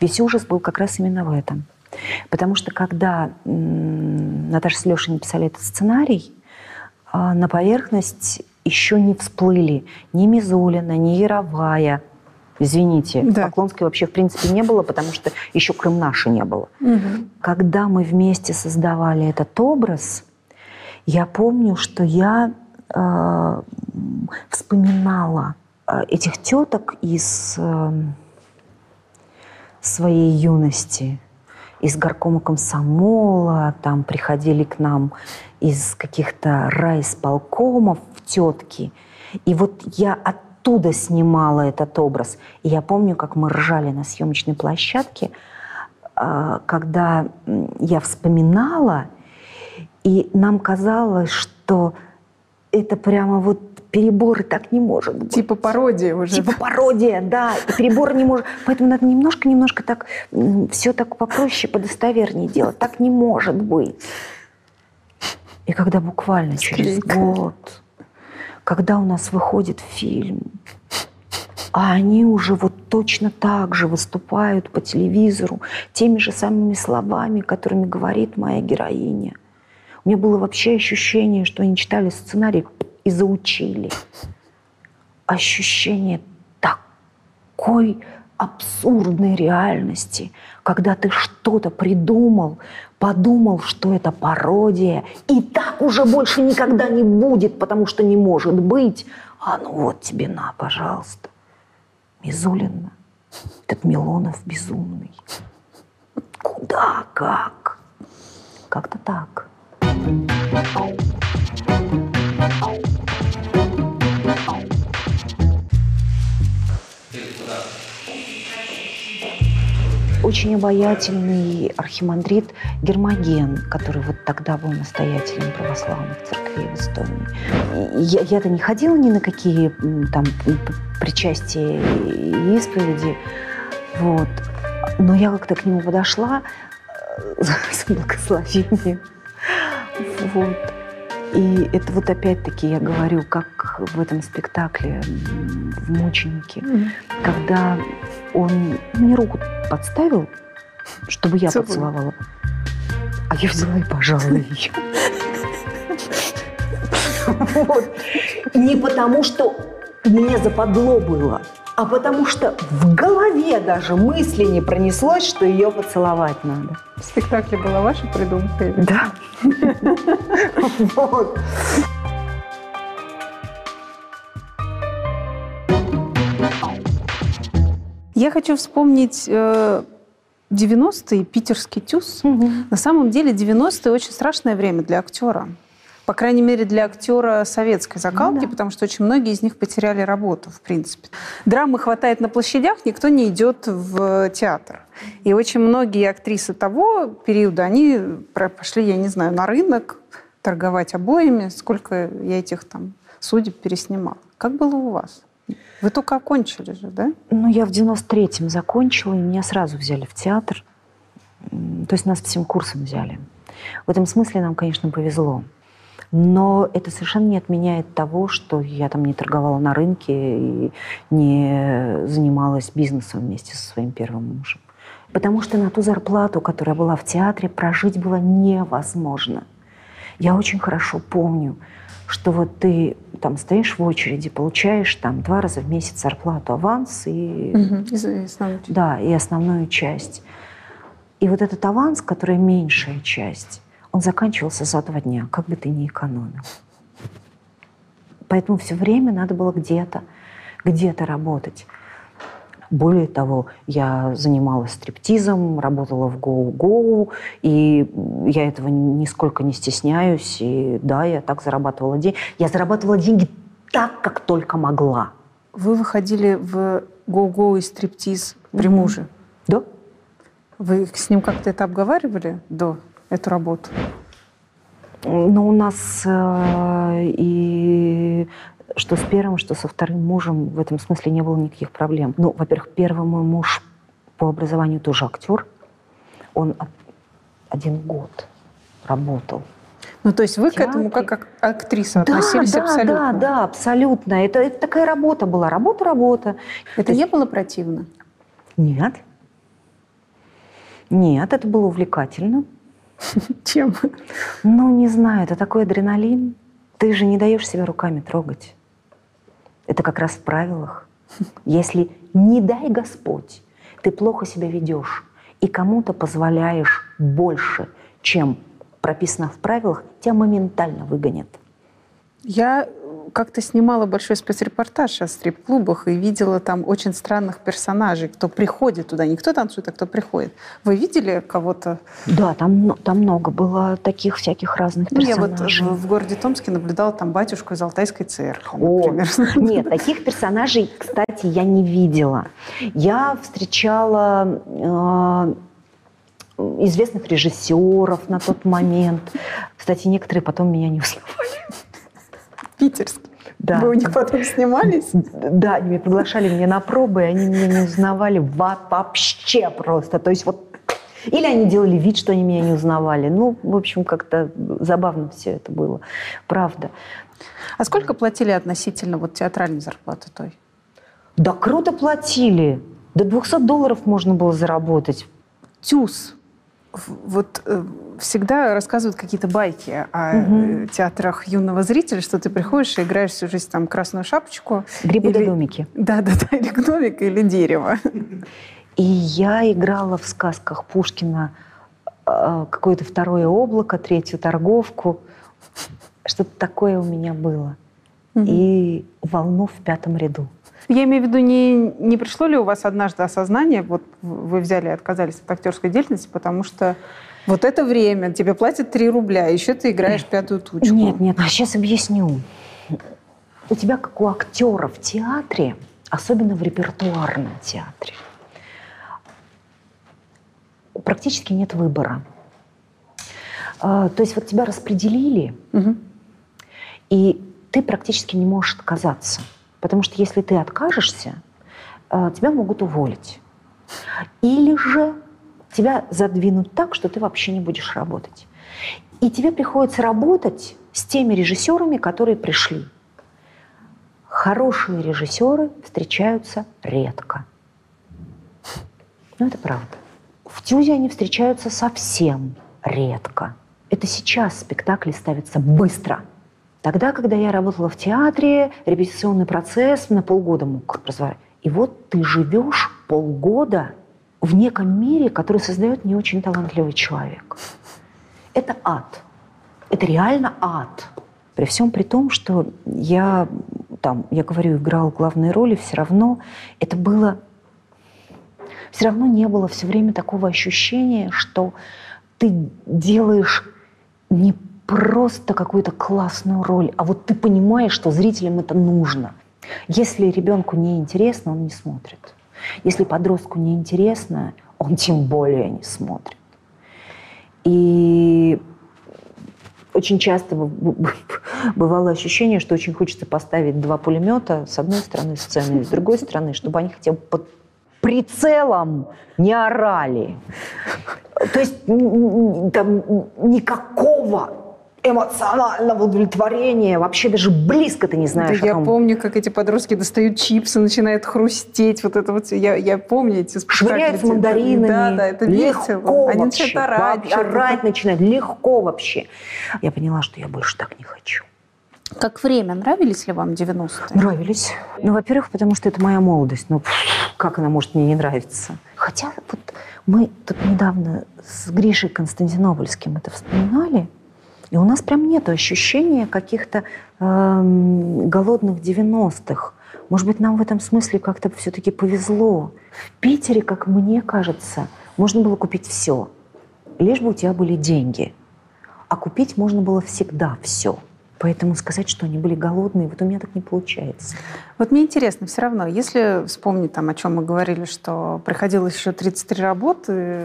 Весь ужас был как раз именно в этом. Потому что когда Наташа с Лешей написали этот сценарий, а, на поверхность еще не всплыли ни Мизулина, ни Яровая. Извините, Да. Поклонской вообще в принципе не было, потому что еще Крым наши не было. Когда мы вместе создавали этот образ, я помню, что я э, вспоминала э, этих теток из э, своей юности, из горкома комсомола, там приходили к нам из каких-то райисполкомов тетки. И вот я оттуда снимала этот образ. И я помню, как мы ржали на съемочной площадке, а, когда я вспоминала, и нам казалось, что это прямо вот перебор, и так не может быть. типа пародия уже. Типа пародия, да, перебор не может. Поэтому надо немножко-немножко так, все так попроще, подостовернее делать. Так не может быть. И когда буквально через год, когда у нас выходит фильм, а они уже вот точно так же выступают по телевизору теми же самыми словами, которыми говорит моя героиня. У меня было вообще ощущение, что они читали сценарий и заучили. Ощущение такой абсурдной реальности, когда ты что-то придумал, подумал, что это пародия, и так уже больше никогда не будет, потому что не может быть. А ну вот тебе на, пожалуйста. Мизулина, этот Милонов безумный. Куда, как? Как-то так. Очень обаятельный архимандрит Гермоген, который вот тогда был настоятелем православных церквей в Эстонии. Я, я-то не ходила ни на какие там причастия и исповеди, вот. Но я как-то к нему подошла э, с благословением. Вот. И это вот опять-таки я говорю, как в этом спектакле в «Мученике», когда он мне руку подставил, чтобы я Целую. поцеловала. А я взяла и пожала ее. Вот. Не потому, что мне западло было, а потому что в голове даже мысли не пронеслось, что ее поцеловать надо. В спектакле была ваша придумка? или- Да. Вот. Я хочу вспомнить э, 90-е, питерский тюз. На самом деле 90-е очень страшное время для актера. По крайней мере, для актера советской закалки, потому что очень многие из них потеряли работу, в принципе. Драмы хватает на площадях, никто не идет в театр. И очень многие актрисы того периода, они пошли, я не знаю, на рынок торговать обоями. Сколько я этих там судеб переснимала. Как было у вас? Вы только окончили же, да? Ну, я в 93-м закончила, и меня сразу взяли в театр. То есть нас всем курсом взяли. В этом смысле нам, конечно, повезло. Но это совершенно не отменяет того, что я там не торговала на рынке и не занималась бизнесом вместе со своим первым мужем. Потому что на ту зарплату, которая была в театре, прожить было невозможно. Я очень хорошо помню, что вот ты там стоишь в очереди, получаешь там два раза в месяц зарплату, аванс и да, и основную часть. И вот этот аванс, который меньшая часть, он заканчивался за два дня, как бы ты ни экономил. Поэтому все время надо было где-то, где-то работать. Более того, я занималась стриптизом, работала в гоу-гоу, и я этого нисколько не стесняюсь. И да, я так зарабатывала деньги. Я зарабатывала деньги так, как только могла. Вы выходили в гоу-гоу и стриптиз при муже? Да. Вы с ним как-то это обговаривали до эту работу? Ну, у нас э, и что с первым, что со вторым мужем в этом смысле не было никаких проблем. Ну, во-первых, первый мой муж по образованию тоже актер. Он один год работал. Ну, то есть вы к этому как ак- актриса относились да, абсолютно? Да, да, абсолютно. Это, это такая работа была. Работа, работа. Это не было противно? Нет. Нет, это было увлекательно. Чем? Ну, не знаю, это такой адреналин. Ты же не даешь себя руками трогать. Это как раз в правилах. Если, не дай Господь, ты плохо себя ведешь и кому-то позволяешь больше, чем прописано в правилах, тебя моментально выгонят. Я как-то снимала большой спецрепортаж о стрип-клубах и видела там очень странных персонажей, кто приходит туда. Не кто танцует, а кто приходит. Вы видели кого-то? Да, там, там много было таких всяких разных Ну, я вот персонажей. в, в городе Томске наблюдала там батюшку из Алтайской церкви, О, например. нет, таких персонажей, кстати, я не видела. Я встречала э, известных режиссеров на тот момент. Кстати, некоторые потом меня не узнавали. Питерский. Да. Вы у них потом снимались? Да, они меня приглашали меня на пробы, и они меня не узнавали во- вообще просто. То есть вот или они делали вид, что они меня не узнавали. Ну, в общем, как-то забавно все это было. Правда. А сколько платили относительно вот театральной зарплаты той? Да круто платили. До 200 долларов можно было заработать. ТЮЗ. Вот э, всегда рассказывают какие-то байки о э, театрах юного зрителя, что ты приходишь и играешь всю жизнь там красную шапочку. Грибы или- домики. Да, да, да, или гномик, или дерево. И я играла в сказках Пушкина э, какое-то второе облако, третью торговку. Что-то такое у меня было. И волну в пятом ряду. Я имею в виду, не, не пришло ли у вас однажды осознание, вот вы взяли и отказались от актерской деятельности, потому что вот это время, тебе платят 3 рубля, еще ты играешь пятую тучку. Нет, нет, а сейчас объясню. У тебя, как у актера в театре, особенно в репертуарном театре, практически нет выбора. А, То есть вот тебя распределили, и ты практически не можешь отказаться. Потому что если ты откажешься, а, тебя могут уволить. Или же тебя задвинут так, что ты вообще не будешь работать. И тебе приходится работать с теми режиссерами, которые пришли. Хорошие режиссеры встречаются редко. Ну, это правда. В Тюзе они встречаются совсем редко. Это сейчас спектакли ставятся быстро. Тогда, когда я работала в театре, репетиционный процесс на полгода мог разворачиваться. И вот ты живешь полгода в неком мире, который создает не очень талантливый человек. Это ад. Это реально ад. При всем при том, что я там, я говорю, играла главные роли, все равно это было... Все равно не было все время такого ощущения, что ты делаешь не просто какую-то классную роль, а вот ты понимаешь, что зрителям это нужно. Если ребенку не интересно, он не смотрит. Если подростку не интересно, он тем более не смотрит. И очень часто бывало ощущение, что очень хочется поставить два пулемета с одной стороны сцены и с другой стороны, чтобы они хотя бы под прицелом не орали. То есть там никакого эмоционального удовлетворения, вообще даже близко ты не знаешь Да о я том. помню, как эти подростки достают чипсы, начинают хрустеть. Вот это вот. Я, я помню эти спектакли. Швыряются мандаринами. Да, да, это легко весело. Они вообще. начинают орать. Вообще орать начинают. Легко вообще. Я поняла, что я больше так не хочу. Как время, нравились ли вам 90-е? Нравились. Ну, во-первых, потому что это моя молодость. Ну, как она может мне не нравиться? Хотя вот мы тут недавно с Гришей Константинопольским это вспоминали. И у нас прям нет ощущения каких-то эм, голодных 90-х. Может быть, нам в этом смысле как-то все-таки повезло. В Питере, как мне кажется, можно было купить все, лишь бы у тебя были деньги. А купить можно было всегда все. Поэтому сказать, что они были голодные, вот у меня так не получается. Вот мне интересно, все равно, если вспомнить там, о чем мы говорили, что приходилось еще 33 работы,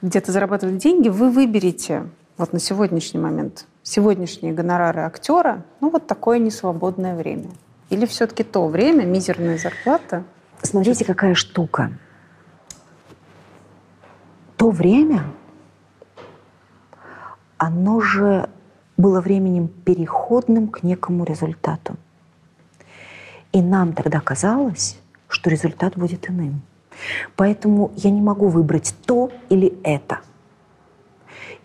где-то зарабатывать деньги, вы выберете вот на сегодняшний момент сегодняшние гонорары актера, ну вот такое несвободное время. Или все-таки то время, мизерная зарплата? Смотрите, какая штука. То время, оно же было временем переходным к некому результату. И нам тогда казалось, что результат будет иным. Поэтому я не могу выбрать то или это.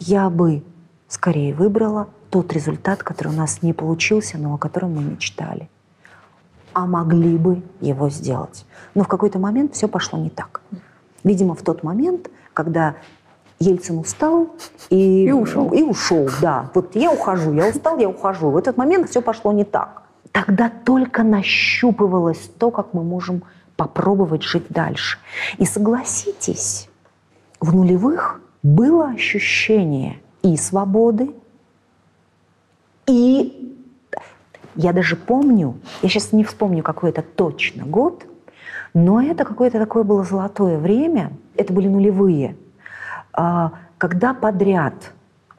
Я бы скорее выбрала тот результат, который у нас не получился, но о котором мы мечтали. А могли бы его сделать. Но в какой-то момент все пошло не так. Видимо, в тот момент, когда Ельцин устал и, и ушел. И ушел, да. Вот я ухожу, я устал, я ухожу. В этот момент все пошло не так. Тогда только нащупывалось то, как мы можем попробовать жить дальше. И согласитесь, в нулевых было ощущение и свободы, и я даже помню, я сейчас не вспомню, какой это точно год, но это какое-то такое было золотое время, это были нулевые, а, когда подряд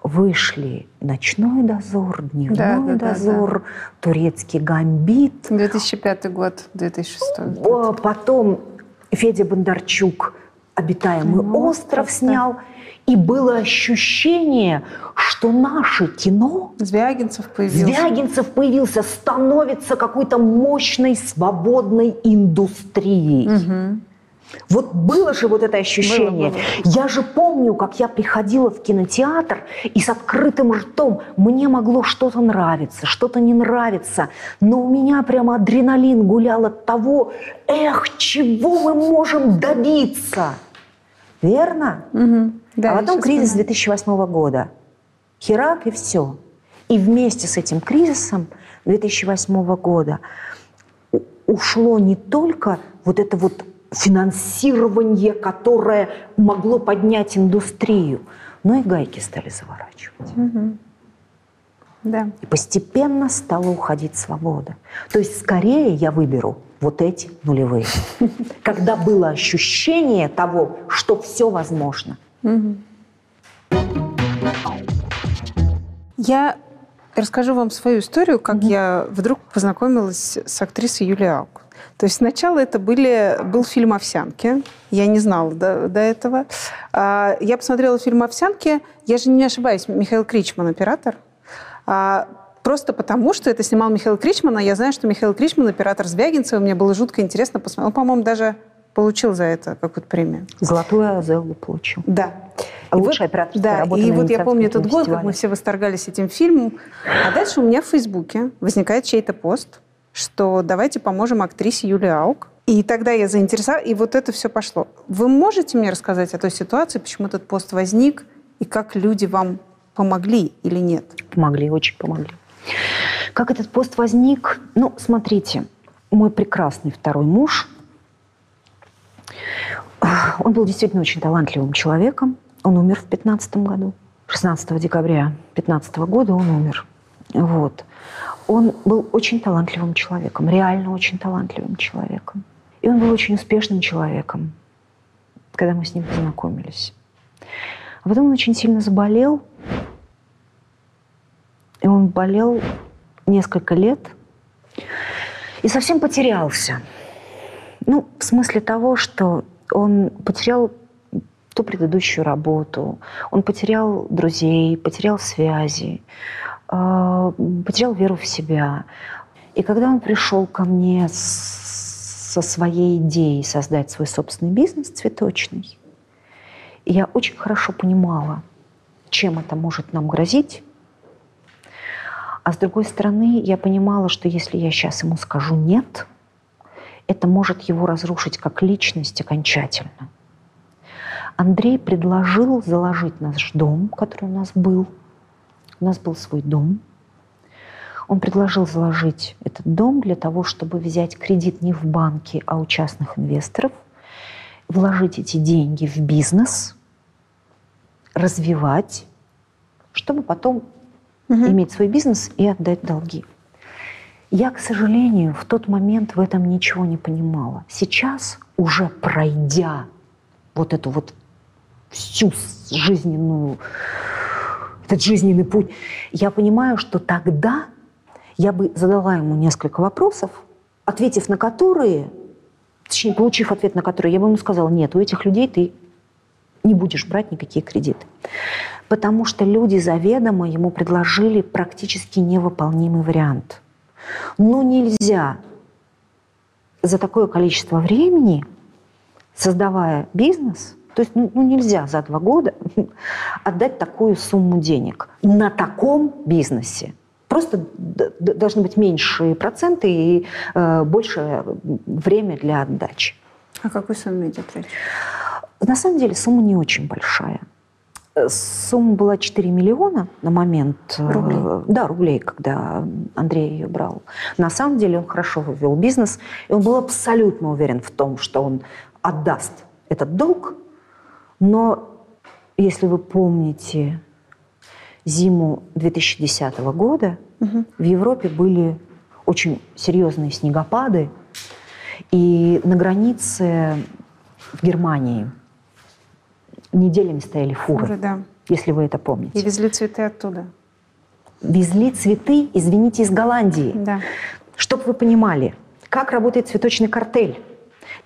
вышли «Ночной дозор», «Дневной Да, да, да, дозор», «Турецкий гамбит». 2005 год, 2006. О, Потом Федя Бондарчук «Обитаемый Ну, остров» просто. снял. И было ощущение, что наше кино Звягинцев появился. Звягинцев появился, становится какой-то мощной свободной индустрией. Вот было же вот это ощущение. Было, было. Я же помню, как я приходила в кинотеатр и с открытым ртом мне могло что-то нравиться, что-то не нравиться, но у меня прямо адреналин гулял от того, эх, чего мы можем добиться. Верно? Да, а потом кризис понимаю. 2008 года. Херак и все. И вместе с этим кризисом 2008 года ушло не только вот это вот финансирование, которое могло поднять индустрию, но и гайки стали заворачивать. Мгм. Да. И постепенно стала уходить свобода. То есть скорее я выберу вот эти нулевые. Когда было ощущение того, что все возможно. Я расскажу вам свою историю, как я вдруг познакомилась с актрисой Юлией Аук. То есть сначала это были, был фильм «Овсянки». Я не знала до, до этого. А, Я посмотрела фильм «Овсянки». Я же не ошибаюсь, Михаил Кричман оператор. А, Просто потому, что это снимал Михаил Кричман, а я знаю, что Михаил Кричман оператор Звягинцева. Мне было жутко интересно посмотреть. Он, по-моему, даже получил за это какую-то премию. Золотую Азеллу получил. Да. А лучшая вот- операторская Да, работа и вот я помню этот год, как мы все восторгались этим фильмом. А дальше у меня в Фейсбуке возникает чей-то пост, что давайте поможем актрисе Юлии Аук. И тогда я заинтересовалась, и вот это все пошло. Вы можете мне рассказать о той ситуации, почему этот пост возник, и как люди вам помогли или нет? Помогли, очень помогли. Как этот пост возник? Ну, смотрите, мой прекрасный второй муж, он был действительно очень талантливым человеком. Он умер в 15 году. 16 декабря 15 года он умер. Вот. Он был очень талантливым человеком, реально очень талантливым человеком. И он был очень успешным человеком, когда мы с ним познакомились. А потом он очень сильно заболел, и он болел несколько лет и совсем потерялся. Ну, в смысле того, что он потерял ту предыдущую работу, он потерял друзей, потерял связи, э, потерял веру в себя. И когда он пришел ко мне со своей идеей создать свой собственный бизнес цветочный, я очень хорошо понимала, чем это может нам грозить. А с другой стороны, я понимала, что если я сейчас ему скажу «нет», это может его разрушить как личность окончательно. Андрей предложил заложить наш дом, который у нас был, У нас был свой дом. Он предложил заложить этот дом для того, чтобы взять кредит не в банке, а у частных инвесторов, вложить эти деньги в бизнес, развивать, чтобы потом иметь свой бизнес и отдать долги. Я, к сожалению, в тот момент в этом ничего не понимала. Сейчас, уже пройдя вот эту вот всю жизненную, этот жизненный путь, я понимаю, что тогда я бы задала ему несколько вопросов, ответив на которые, точнее, получив ответ на который, я бы ему сказала, нет, у этих людей ты не будешь брать никакие кредиты. Потому что люди заведомо ему предложили практически невыполнимый вариант. Но нельзя за такое количество времени, создавая бизнес, то есть ну, ну нельзя за два года отдать такую сумму денег на таком бизнесе. Просто должны быть меньшие проценты и э, больше время для отдачи. О какой сумме идет речь? На самом деле сумма не очень большая. Сумма была 4 миллиона на момент... Э, рублей? Да, рублей, когда Андрей ее брал. На самом деле он хорошо вывел бизнес, и он был абсолютно уверен в том, что он отдаст этот долг. Но если вы помните зиму 2010 года, угу. в Европе были очень серьезные снегопады, и на границе в Германии неделями стояли фуры, фуры да. если вы это помните. И везли цветы оттуда. Везли цветы, извините, из Голландии. Да. Чтобы вы понимали, как работает цветочный картель.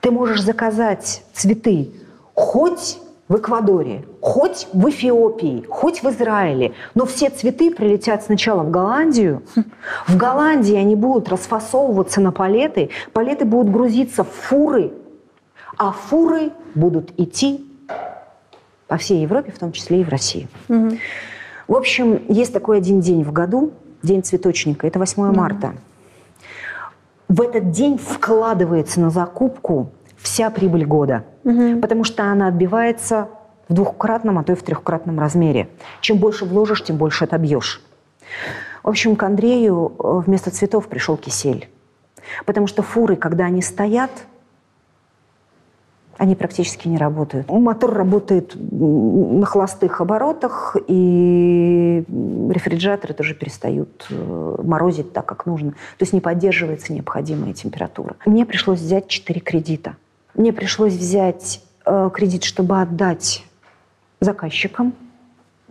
Ты можешь заказать цветы хоть в Эквадоре, хоть в Эфиопии, хоть в Израиле, но все цветы прилетят сначала в Голландию. В Голландии они будут расфасовываться на палеты, палеты будут грузиться в фуры, а фуры будут идти по всей Европе, в том числе и в России. Угу. В общем, есть такой один день в году, День цветочника, это 8 угу. марта. В этот день вкладывается на закупку вся прибыль года, угу. потому что она отбивается в двухкратном, а то и в трехкратном размере. Чем больше вложишь, тем больше отобьешь. В общем, к Андрею э, вместо цветов пришел кисель. Потому что фуры, когда они стоят, они практически не работают. Мотор работает на холостых оборотах, и рефрижераторы тоже перестают э, морозить так, как нужно. То есть не поддерживается необходимая температура. Мне пришлось взять 4 кредита. Мне пришлось взять э, кредит, чтобы отдать заказчикам,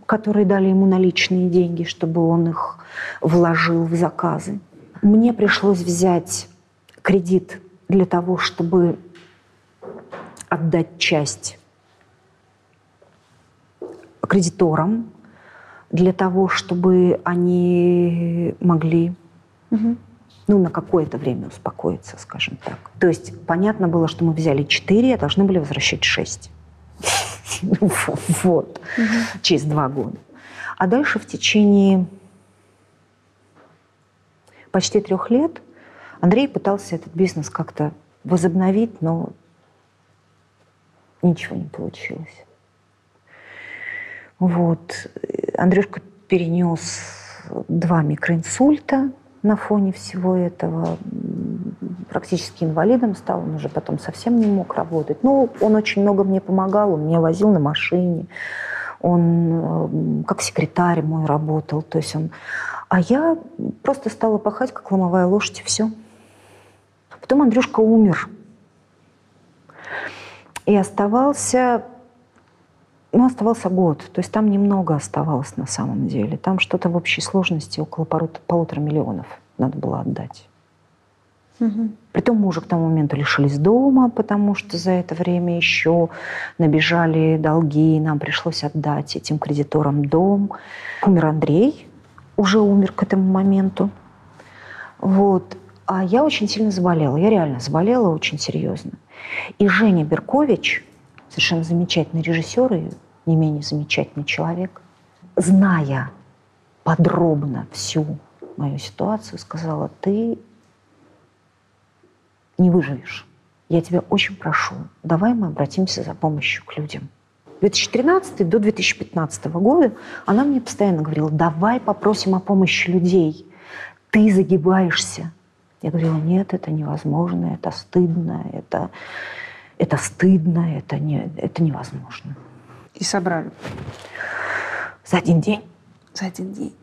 которые дали ему наличные деньги, чтобы он их вложил в заказы. Мне пришлось взять кредит для того, чтобы отдать часть кредиторам для того, чтобы они могли угу. ну, на какое-то время успокоиться, скажем так. То есть понятно было, что мы взяли 4, а должны были возвращать 6. Вот. Через два года. А дальше в течение почти трех лет Андрей пытался этот бизнес как-то возобновить, но ничего не получилось. Вот. Андрюшка перенес два микроинсульта на фоне всего этого. Практически инвалидом стал, он уже потом совсем не мог работать. Ну, он очень много мне помогал, он меня возил на машине, он э, как секретарь мой работал. То есть он... А я просто стала пахать, как ломовая лошадь, и все. Потом Андрюшка умер. И оставался, ну, оставался год. То есть там немного оставалось на самом деле. Там что-то в общей сложности около полутора миллионов надо было отдать. Угу. Притом мы уже к тому моменту лишились дома, потому что за это время еще набежали долги, и нам пришлось отдать этим кредиторам дом. Умер Андрей, уже умер к этому моменту. Вот. А я очень сильно заболела. Я реально заболела очень серьезно. И Женя Беркович, совершенно замечательный режиссер и не менее замечательный человек, зная подробно всю мою ситуацию, сказала, ты не выживешь. Я тебя очень прошу, давай мы обратимся за помощью к людям. 2013 до 2015 года она мне постоянно говорила, давай попросим о помощи людей. Ты загибаешься. Я говорила, нет, это невозможно, это стыдно, это, это стыдно, это, не, это невозможно. И собрали. За один день. За один день.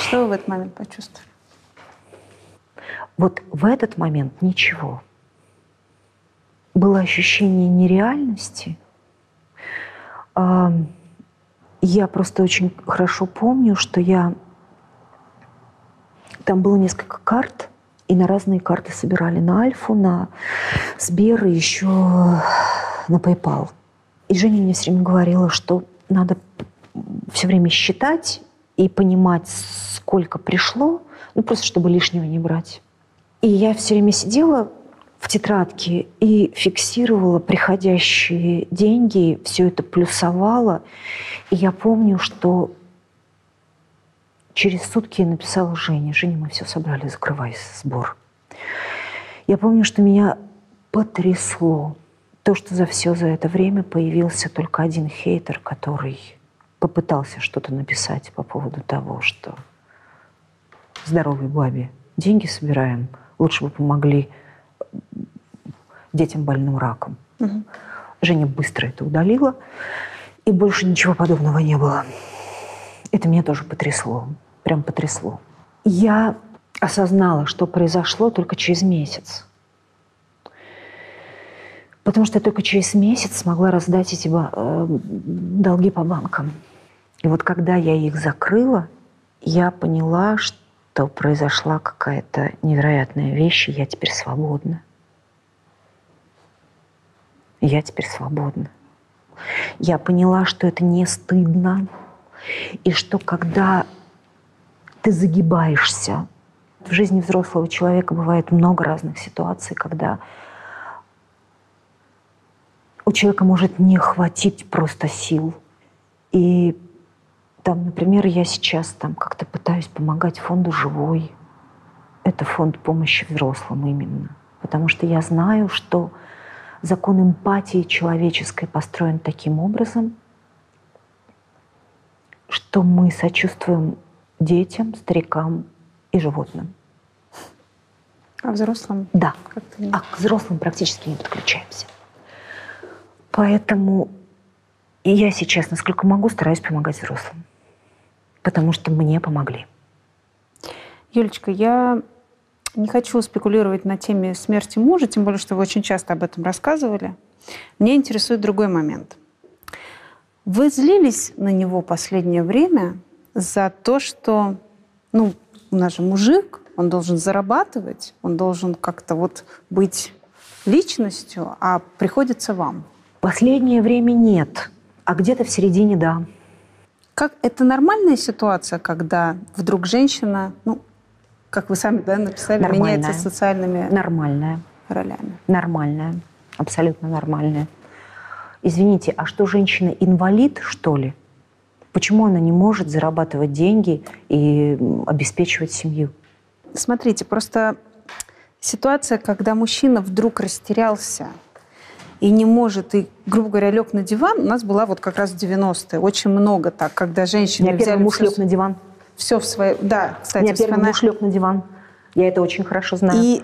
Что вы в этот момент почувствовали? Вот в этот момент ничего. Было ощущение нереальности. Я просто очень хорошо помню, что я... Там было несколько карт, и на разные карты собирали на Альфу, на Сбер и еще на PayPal. И Женя мне все время говорила, что надо все время считать и понимать, сколько пришло, ну просто чтобы лишнего не брать. И я все время сидела в тетрадке и фиксировала приходящие деньги, все это плюсовала. И я помню, что через сутки я написала Жене. Женя, мы все собрали, закрывай сбор. Я помню, что меня потрясло то, что за все за это время появился только один хейтер, который попытался что-то написать по поводу того, что здоровой бабе деньги собираем, лучше бы помогли детям больным раком. Мгм. Женя быстро это удалила, и больше ничего подобного не было. Это меня тоже потрясло, прям потрясло. Я осознала, что произошло только через месяц. Потому что я только через месяц смогла раздать эти э, долги по банкам. И вот когда я их закрыла, я поняла, что произошла какая-то невероятная вещь, и я теперь свободна. Я теперь свободна. Я поняла, что это не стыдно, и что когда ты загибаешься, в жизни взрослого человека бывает много разных ситуаций, когда у человека может не хватить просто сил. И там, например, я сейчас там как-то пытаюсь помогать фонду «Живой». Это фонд помощи взрослым именно. Потому что я знаю, что закон эмпатии человеческой построен таким образом, что мы сочувствуем детям, старикам и животным. А взрослым? Да. А к взрослым практически не подключаемся. Поэтому и я сейчас, насколько могу, стараюсь помогать взрослым. Потому что мне помогли. Юлечка, я не хочу спекулировать на теме смерти мужа, тем более, что вы очень часто об этом рассказывали. Меня интересует другой момент. Вы злились на него последнее время за то, что, ну, у нас же мужик, он должен зарабатывать, он должен как-то вот быть личностью, а приходится вам. Последнее время нет, а где-то в середине да. Как это нормальная ситуация, когда вдруг женщина, ну, как вы сами да, написали, Нормальная. меняется социальными Нормальная. ролями? Нормальная. Абсолютно нормальная. Извините, а что, женщина инвалид, что ли? Почему она не может зарабатывать деньги и обеспечивать семью? Смотрите, просто ситуация, когда мужчина вдруг растерялся и не может, и, грубо говоря, лег на диван, у нас была вот как раз в 90-е. Очень много так, когда У женщины меня первый муж все, лег на диван. все в свое... Да, У кстати, меня первый муж лег на диван. Я это очень хорошо знаю. И,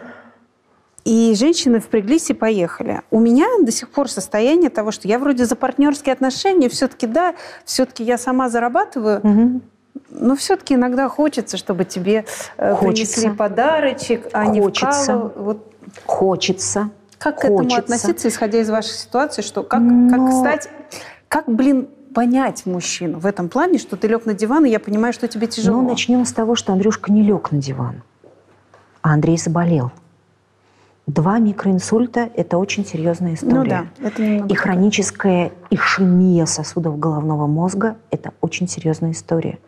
и женщины впряглись и поехали. У меня до сих пор состояние того, что я вроде за партнерские отношения, все-таки да, все-таки я сама зарабатываю, Мгм. но все-таки иногда хочется, чтобы тебе э, Хочется. принесли подарочек, а не Хочется. вкалывал. Вот Хочется. как к этому Хочется. относиться, исходя из вашей ситуации, что как, Но- как стать, как, блин, понять мужчину в этом плане, что ты лег на диван, и я понимаю, что тебе тяжело. Ну, начнем с того, что Андрюшка не лег на диван, а Андрей заболел. Два микроинсульта – это очень серьезная история. Ну да, это немного И хроническая ишемия сосудов головного мозга – это очень серьезная история.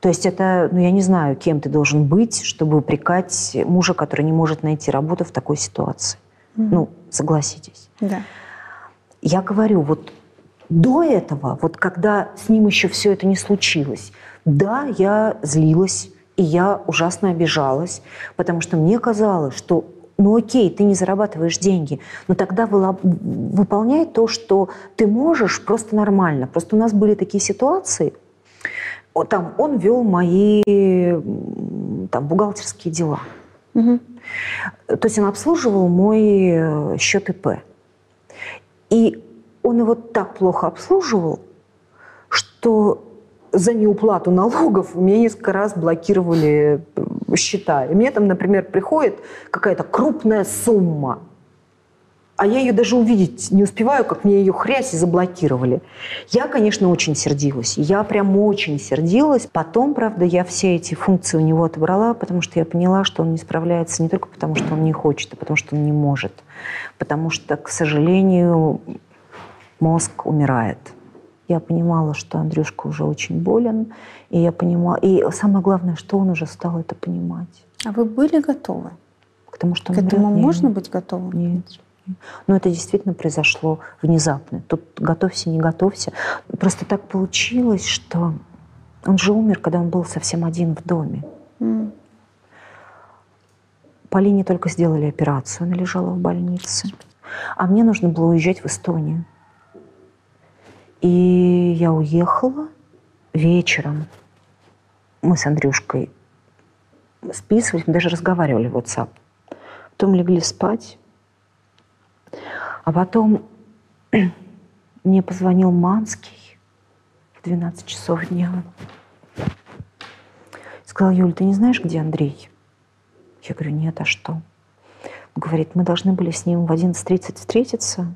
То есть это, ну я не знаю, кем ты должен быть, чтобы упрекать мужа, который не может найти работу в такой ситуации. Мгм. Ну, согласитесь. Да. Я говорю, вот до этого, вот когда с ним еще все это не случилось, да, я злилась, и я ужасно обижалась, потому что мне казалось, что ну окей, ты не зарабатываешь деньги, но тогда выполняй то, что ты можешь просто нормально. Просто у нас были такие ситуации, там он вел мои там, бухгалтерские дела. То есть он обслуживал мой э, счет ИП. И он его так плохо обслуживал, что за неуплату налогов у меня несколько раз блокировали счета. И мне там, например, приходит какая-то крупная сумма, а я ее даже увидеть не успеваю, как мне ее хрясь и заблокировали. Я, конечно, очень сердилась. Я прям очень сердилась. Потом, правда, я все эти функции у него отобрала, потому что я поняла, что он не справляется не только потому, что он не хочет, а потому что он не может. Потому что, к сожалению, мозг умирает. Я понимала, что Андрюшка уже очень болен, и я понимала, и самое главное, что он уже стал это понимать. А вы были готовы? К тому, что К он этому умрет? можно быть готовым? Нет. Но это действительно произошло внезапно. Тут готовься, не готовься. Просто так получилось, что он же умер, когда он был совсем один в доме. М. Полине только сделали операцию, она лежала в больнице. А мне нужно было уезжать в Эстонию. И я уехала вечером. Мы с Андрюшкой списывались, мы даже разговаривали в WhatsApp. Потом легли спать. А потом мне позвонил Манский в 12 часов дня. Сказал, Юль, ты не знаешь, где Андрей? Я говорю, нет, а что? Говорит, мы должны были с ним в 11.30 встретиться.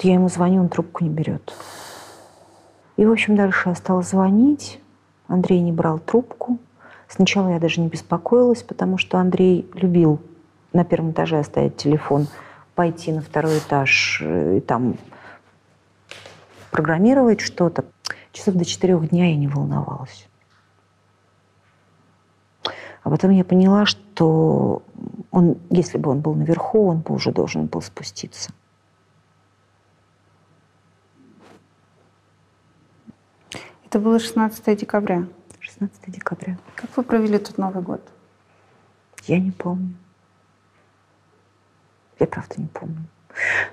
Я ему звоню, он трубку не берет. И, в общем, дальше я стала звонить. Андрей не брал трубку. Сначала я даже не беспокоилась, потому что Андрей любил на первом этаже оставить телефон, пойти на второй этаж э, и там программировать что-то. Часов до четырех дня я не волновалась. А потом я поняла, что он, если бы он был наверху, он бы уже должен был спуститься. Это было 16 декабря. 16 декабря. Как вы провели тут Новый год? Я не помню. Я правда не помню.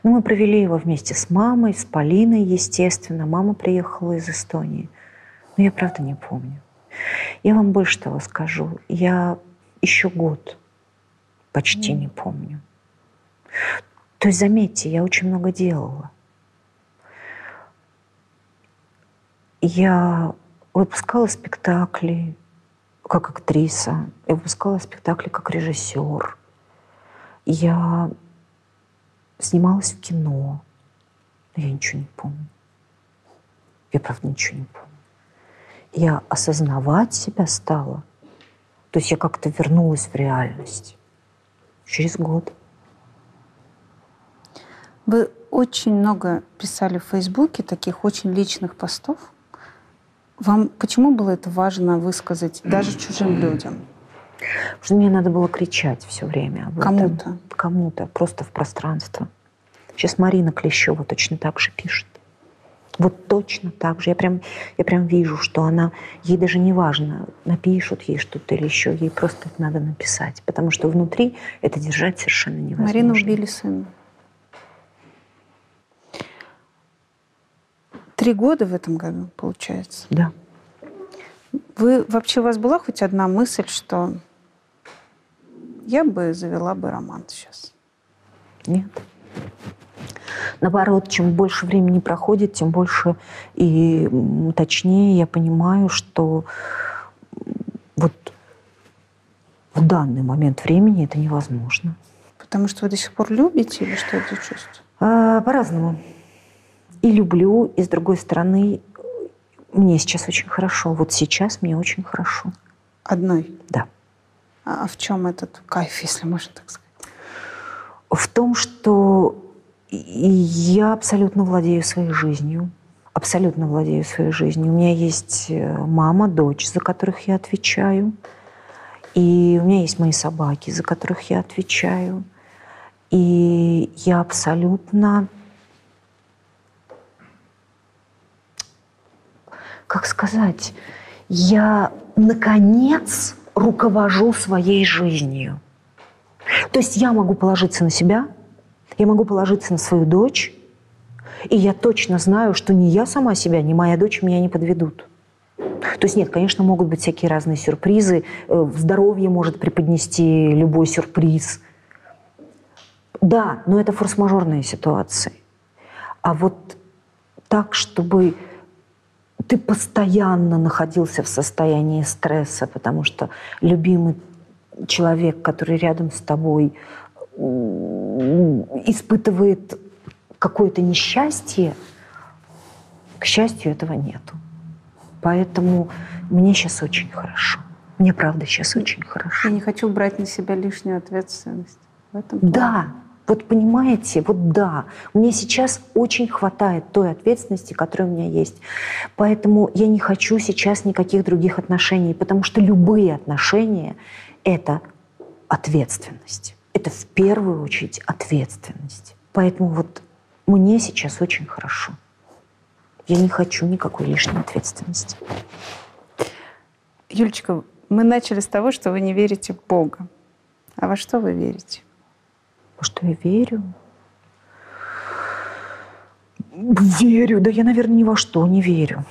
Но мы провели его вместе с мамой, с Полиной, естественно. Мама приехала из Эстонии. Но я правда не помню. Я вам больше того скажу. Я еще год почти не помню. То есть, заметьте, я очень много делала. Я выпускала спектакли как актриса, я выпускала спектакли как режиссер. Я снималась в кино. Но я ничего не помню. Я, правда, ничего не помню. Я осознавать себя стала. То есть я как-то вернулась в реальность. Через год. Вы очень много писали в Фейсбуке таких очень личных постов. Вам почему было это важно высказать даже чужим людям? Потому что мне надо было кричать все время. об. Кому-то? Кому-то, просто в пространство. Сейчас Марина Клещева точно так же пишет. Вот точно так же. Я прям, я прям вижу, что она, ей даже не важно, напишут ей что-то или еще, ей просто это надо написать. Потому что внутри это держать совершенно невозможно. Марину убили сына. Три года в этом году, получается. Да. Вы вообще у вас была хоть одна мысль, что я бы завела бы роман сейчас? Нет. Наоборот, чем больше времени проходит, тем больше и точнее я понимаю, что вот в данный момент времени это невозможно. Потому что вы до сих пор любите или что это чувство? А, по-разному. И люблю, и с другой стороны, мне сейчас очень хорошо. Вот сейчас мне очень хорошо. Одной? Да. А в чем этот кайф, если можно так сказать? В том, что я абсолютно владею своей жизнью. Абсолютно владею своей жизнью. У меня есть э, мама, дочь, за которых я отвечаю. И у меня есть мои собаки, за которых я отвечаю. И я абсолютно, как сказать, я наконец руковожу своей жизнью. То есть я могу положиться на себя, я могу положиться на свою дочь, и я точно знаю, что ни я сама себя, ни моя дочь меня не подведут. То есть нет, конечно, могут быть всякие разные сюрпризы. Э, Здоровье может преподнести любой сюрприз. Да, но это форс-мажорные ситуации. А вот так, чтобы ты постоянно находился в состоянии стресса, потому что любимый человек, который рядом с тобой, испытывает какое-то несчастье, к счастью, этого нету. Поэтому мне сейчас очень хорошо. Мне, правда, сейчас очень хорошо. Я не хочу брать на себя лишнюю ответственность. В этом Да, вот понимаете, вот да, мне сейчас очень хватает той ответственности, которая у меня есть. Поэтому я не хочу сейчас никаких других отношений, потому что любые отношения – это ответственность. Это в первую очередь ответственность. Поэтому вот мне сейчас очень хорошо. Я не хочу никакой лишней ответственности. Юлечка, мы начали с того, что вы не верите в Бога. А во что вы верите? Что я верю? Верю. Да я, наверное, ни во что не верю.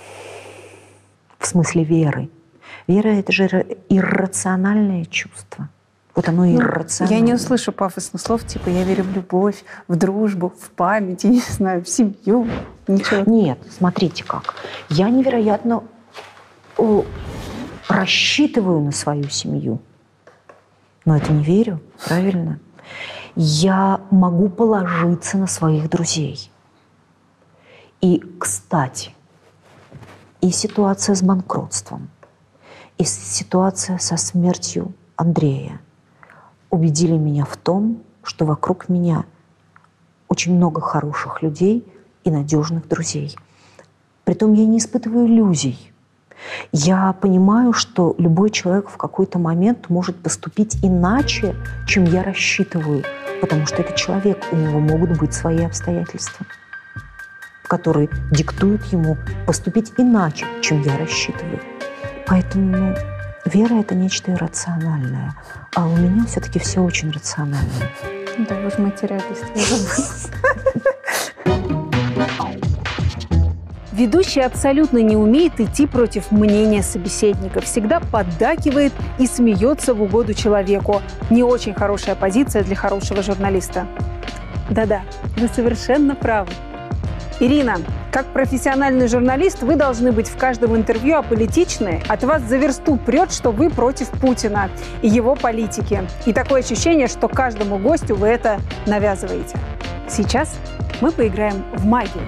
В смысле веры. Вера – это же ир- иррациональное чувство. Вот оно Ну, иррациональное. Я не услышу пафосных слов, типа «я верю в любовь», в дружбу, в память, я не знаю, в семью. Ничего. Нет, смотрите как. Я невероятно рассчитываю на свою семью. Но это не верю, правильно? Я могу положиться на своих друзей. И, кстати, и ситуация с банкротством, и ситуация со смертью Андрея убедили меня в том, что вокруг меня очень много хороших людей и надежных друзей. Притом я не испытываю иллюзий. Я понимаю, что любой человек в какой-то момент может поступить иначе, чем я рассчитываю, потому что это человек, у него могут быть свои обстоятельства, которые диктуют ему поступить иначе, чем я рассчитываю. Поэтому ну, вера – это нечто иррациональное, а у меня все-таки все очень рациональное. Да, вы же материалист. Ведущий абсолютно не умеет идти против мнения собеседника, всегда поддакивает и смеется в угоду человеку. Не очень хорошая позиция для хорошего журналиста. Да-да, вы совершенно правы. Ирина, как профессиональный журналист, вы должны быть в каждом интервью аполитичны. От вас за версту прет, что вы против Путина и его политики. И такое ощущение, что каждому гостю вы это навязываете. Сейчас мы поиграем в магию.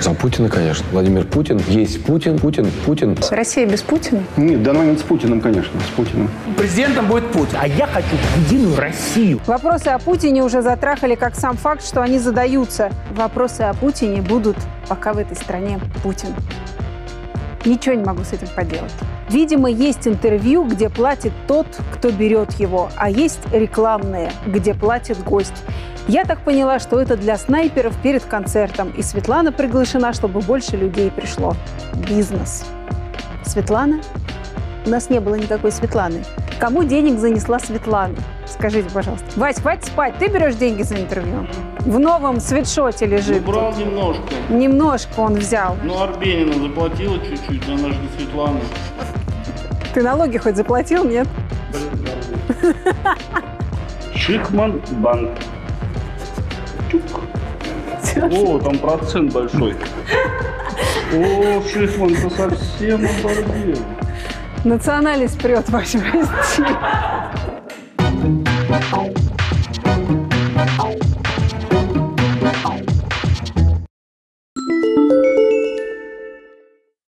За Путина, конечно. Владимир Путин. Есть Путин, Путин, Путин. Россия без Путина? Нет, в данный момент с Путиным, конечно, с Путиным. Президентом будет Путин, а я хочу единую Россию. Вопросы о Путине уже затрахали как сам факт, что они задаются. Вопросы о Путине будут, пока в этой стране Путин. Ничего не могу с этим поделать. Видимо, есть интервью, где платит тот, кто берет его, а есть рекламные, где платит гость. Я так поняла, что это для снайперов перед концертом, и Светлана приглашена, чтобы больше людей пришло. Бизнес. Светлана? У нас не было никакой Светланы. Кому денег занесла Светлана? Скажите, пожалуйста. Вась, хватит спать, ты берешь деньги за интервью? В новом свитшоте лежит. Ну, брал немножко. Немножко он взял. Ну, Арбенина заплатила чуть-чуть, она же не Светлана. Ты налоги хоть заплатил, нет? Шихман банк. Чук. О, там процент большой. О, Шихман, ты совсем обордел. Националист прет, прости.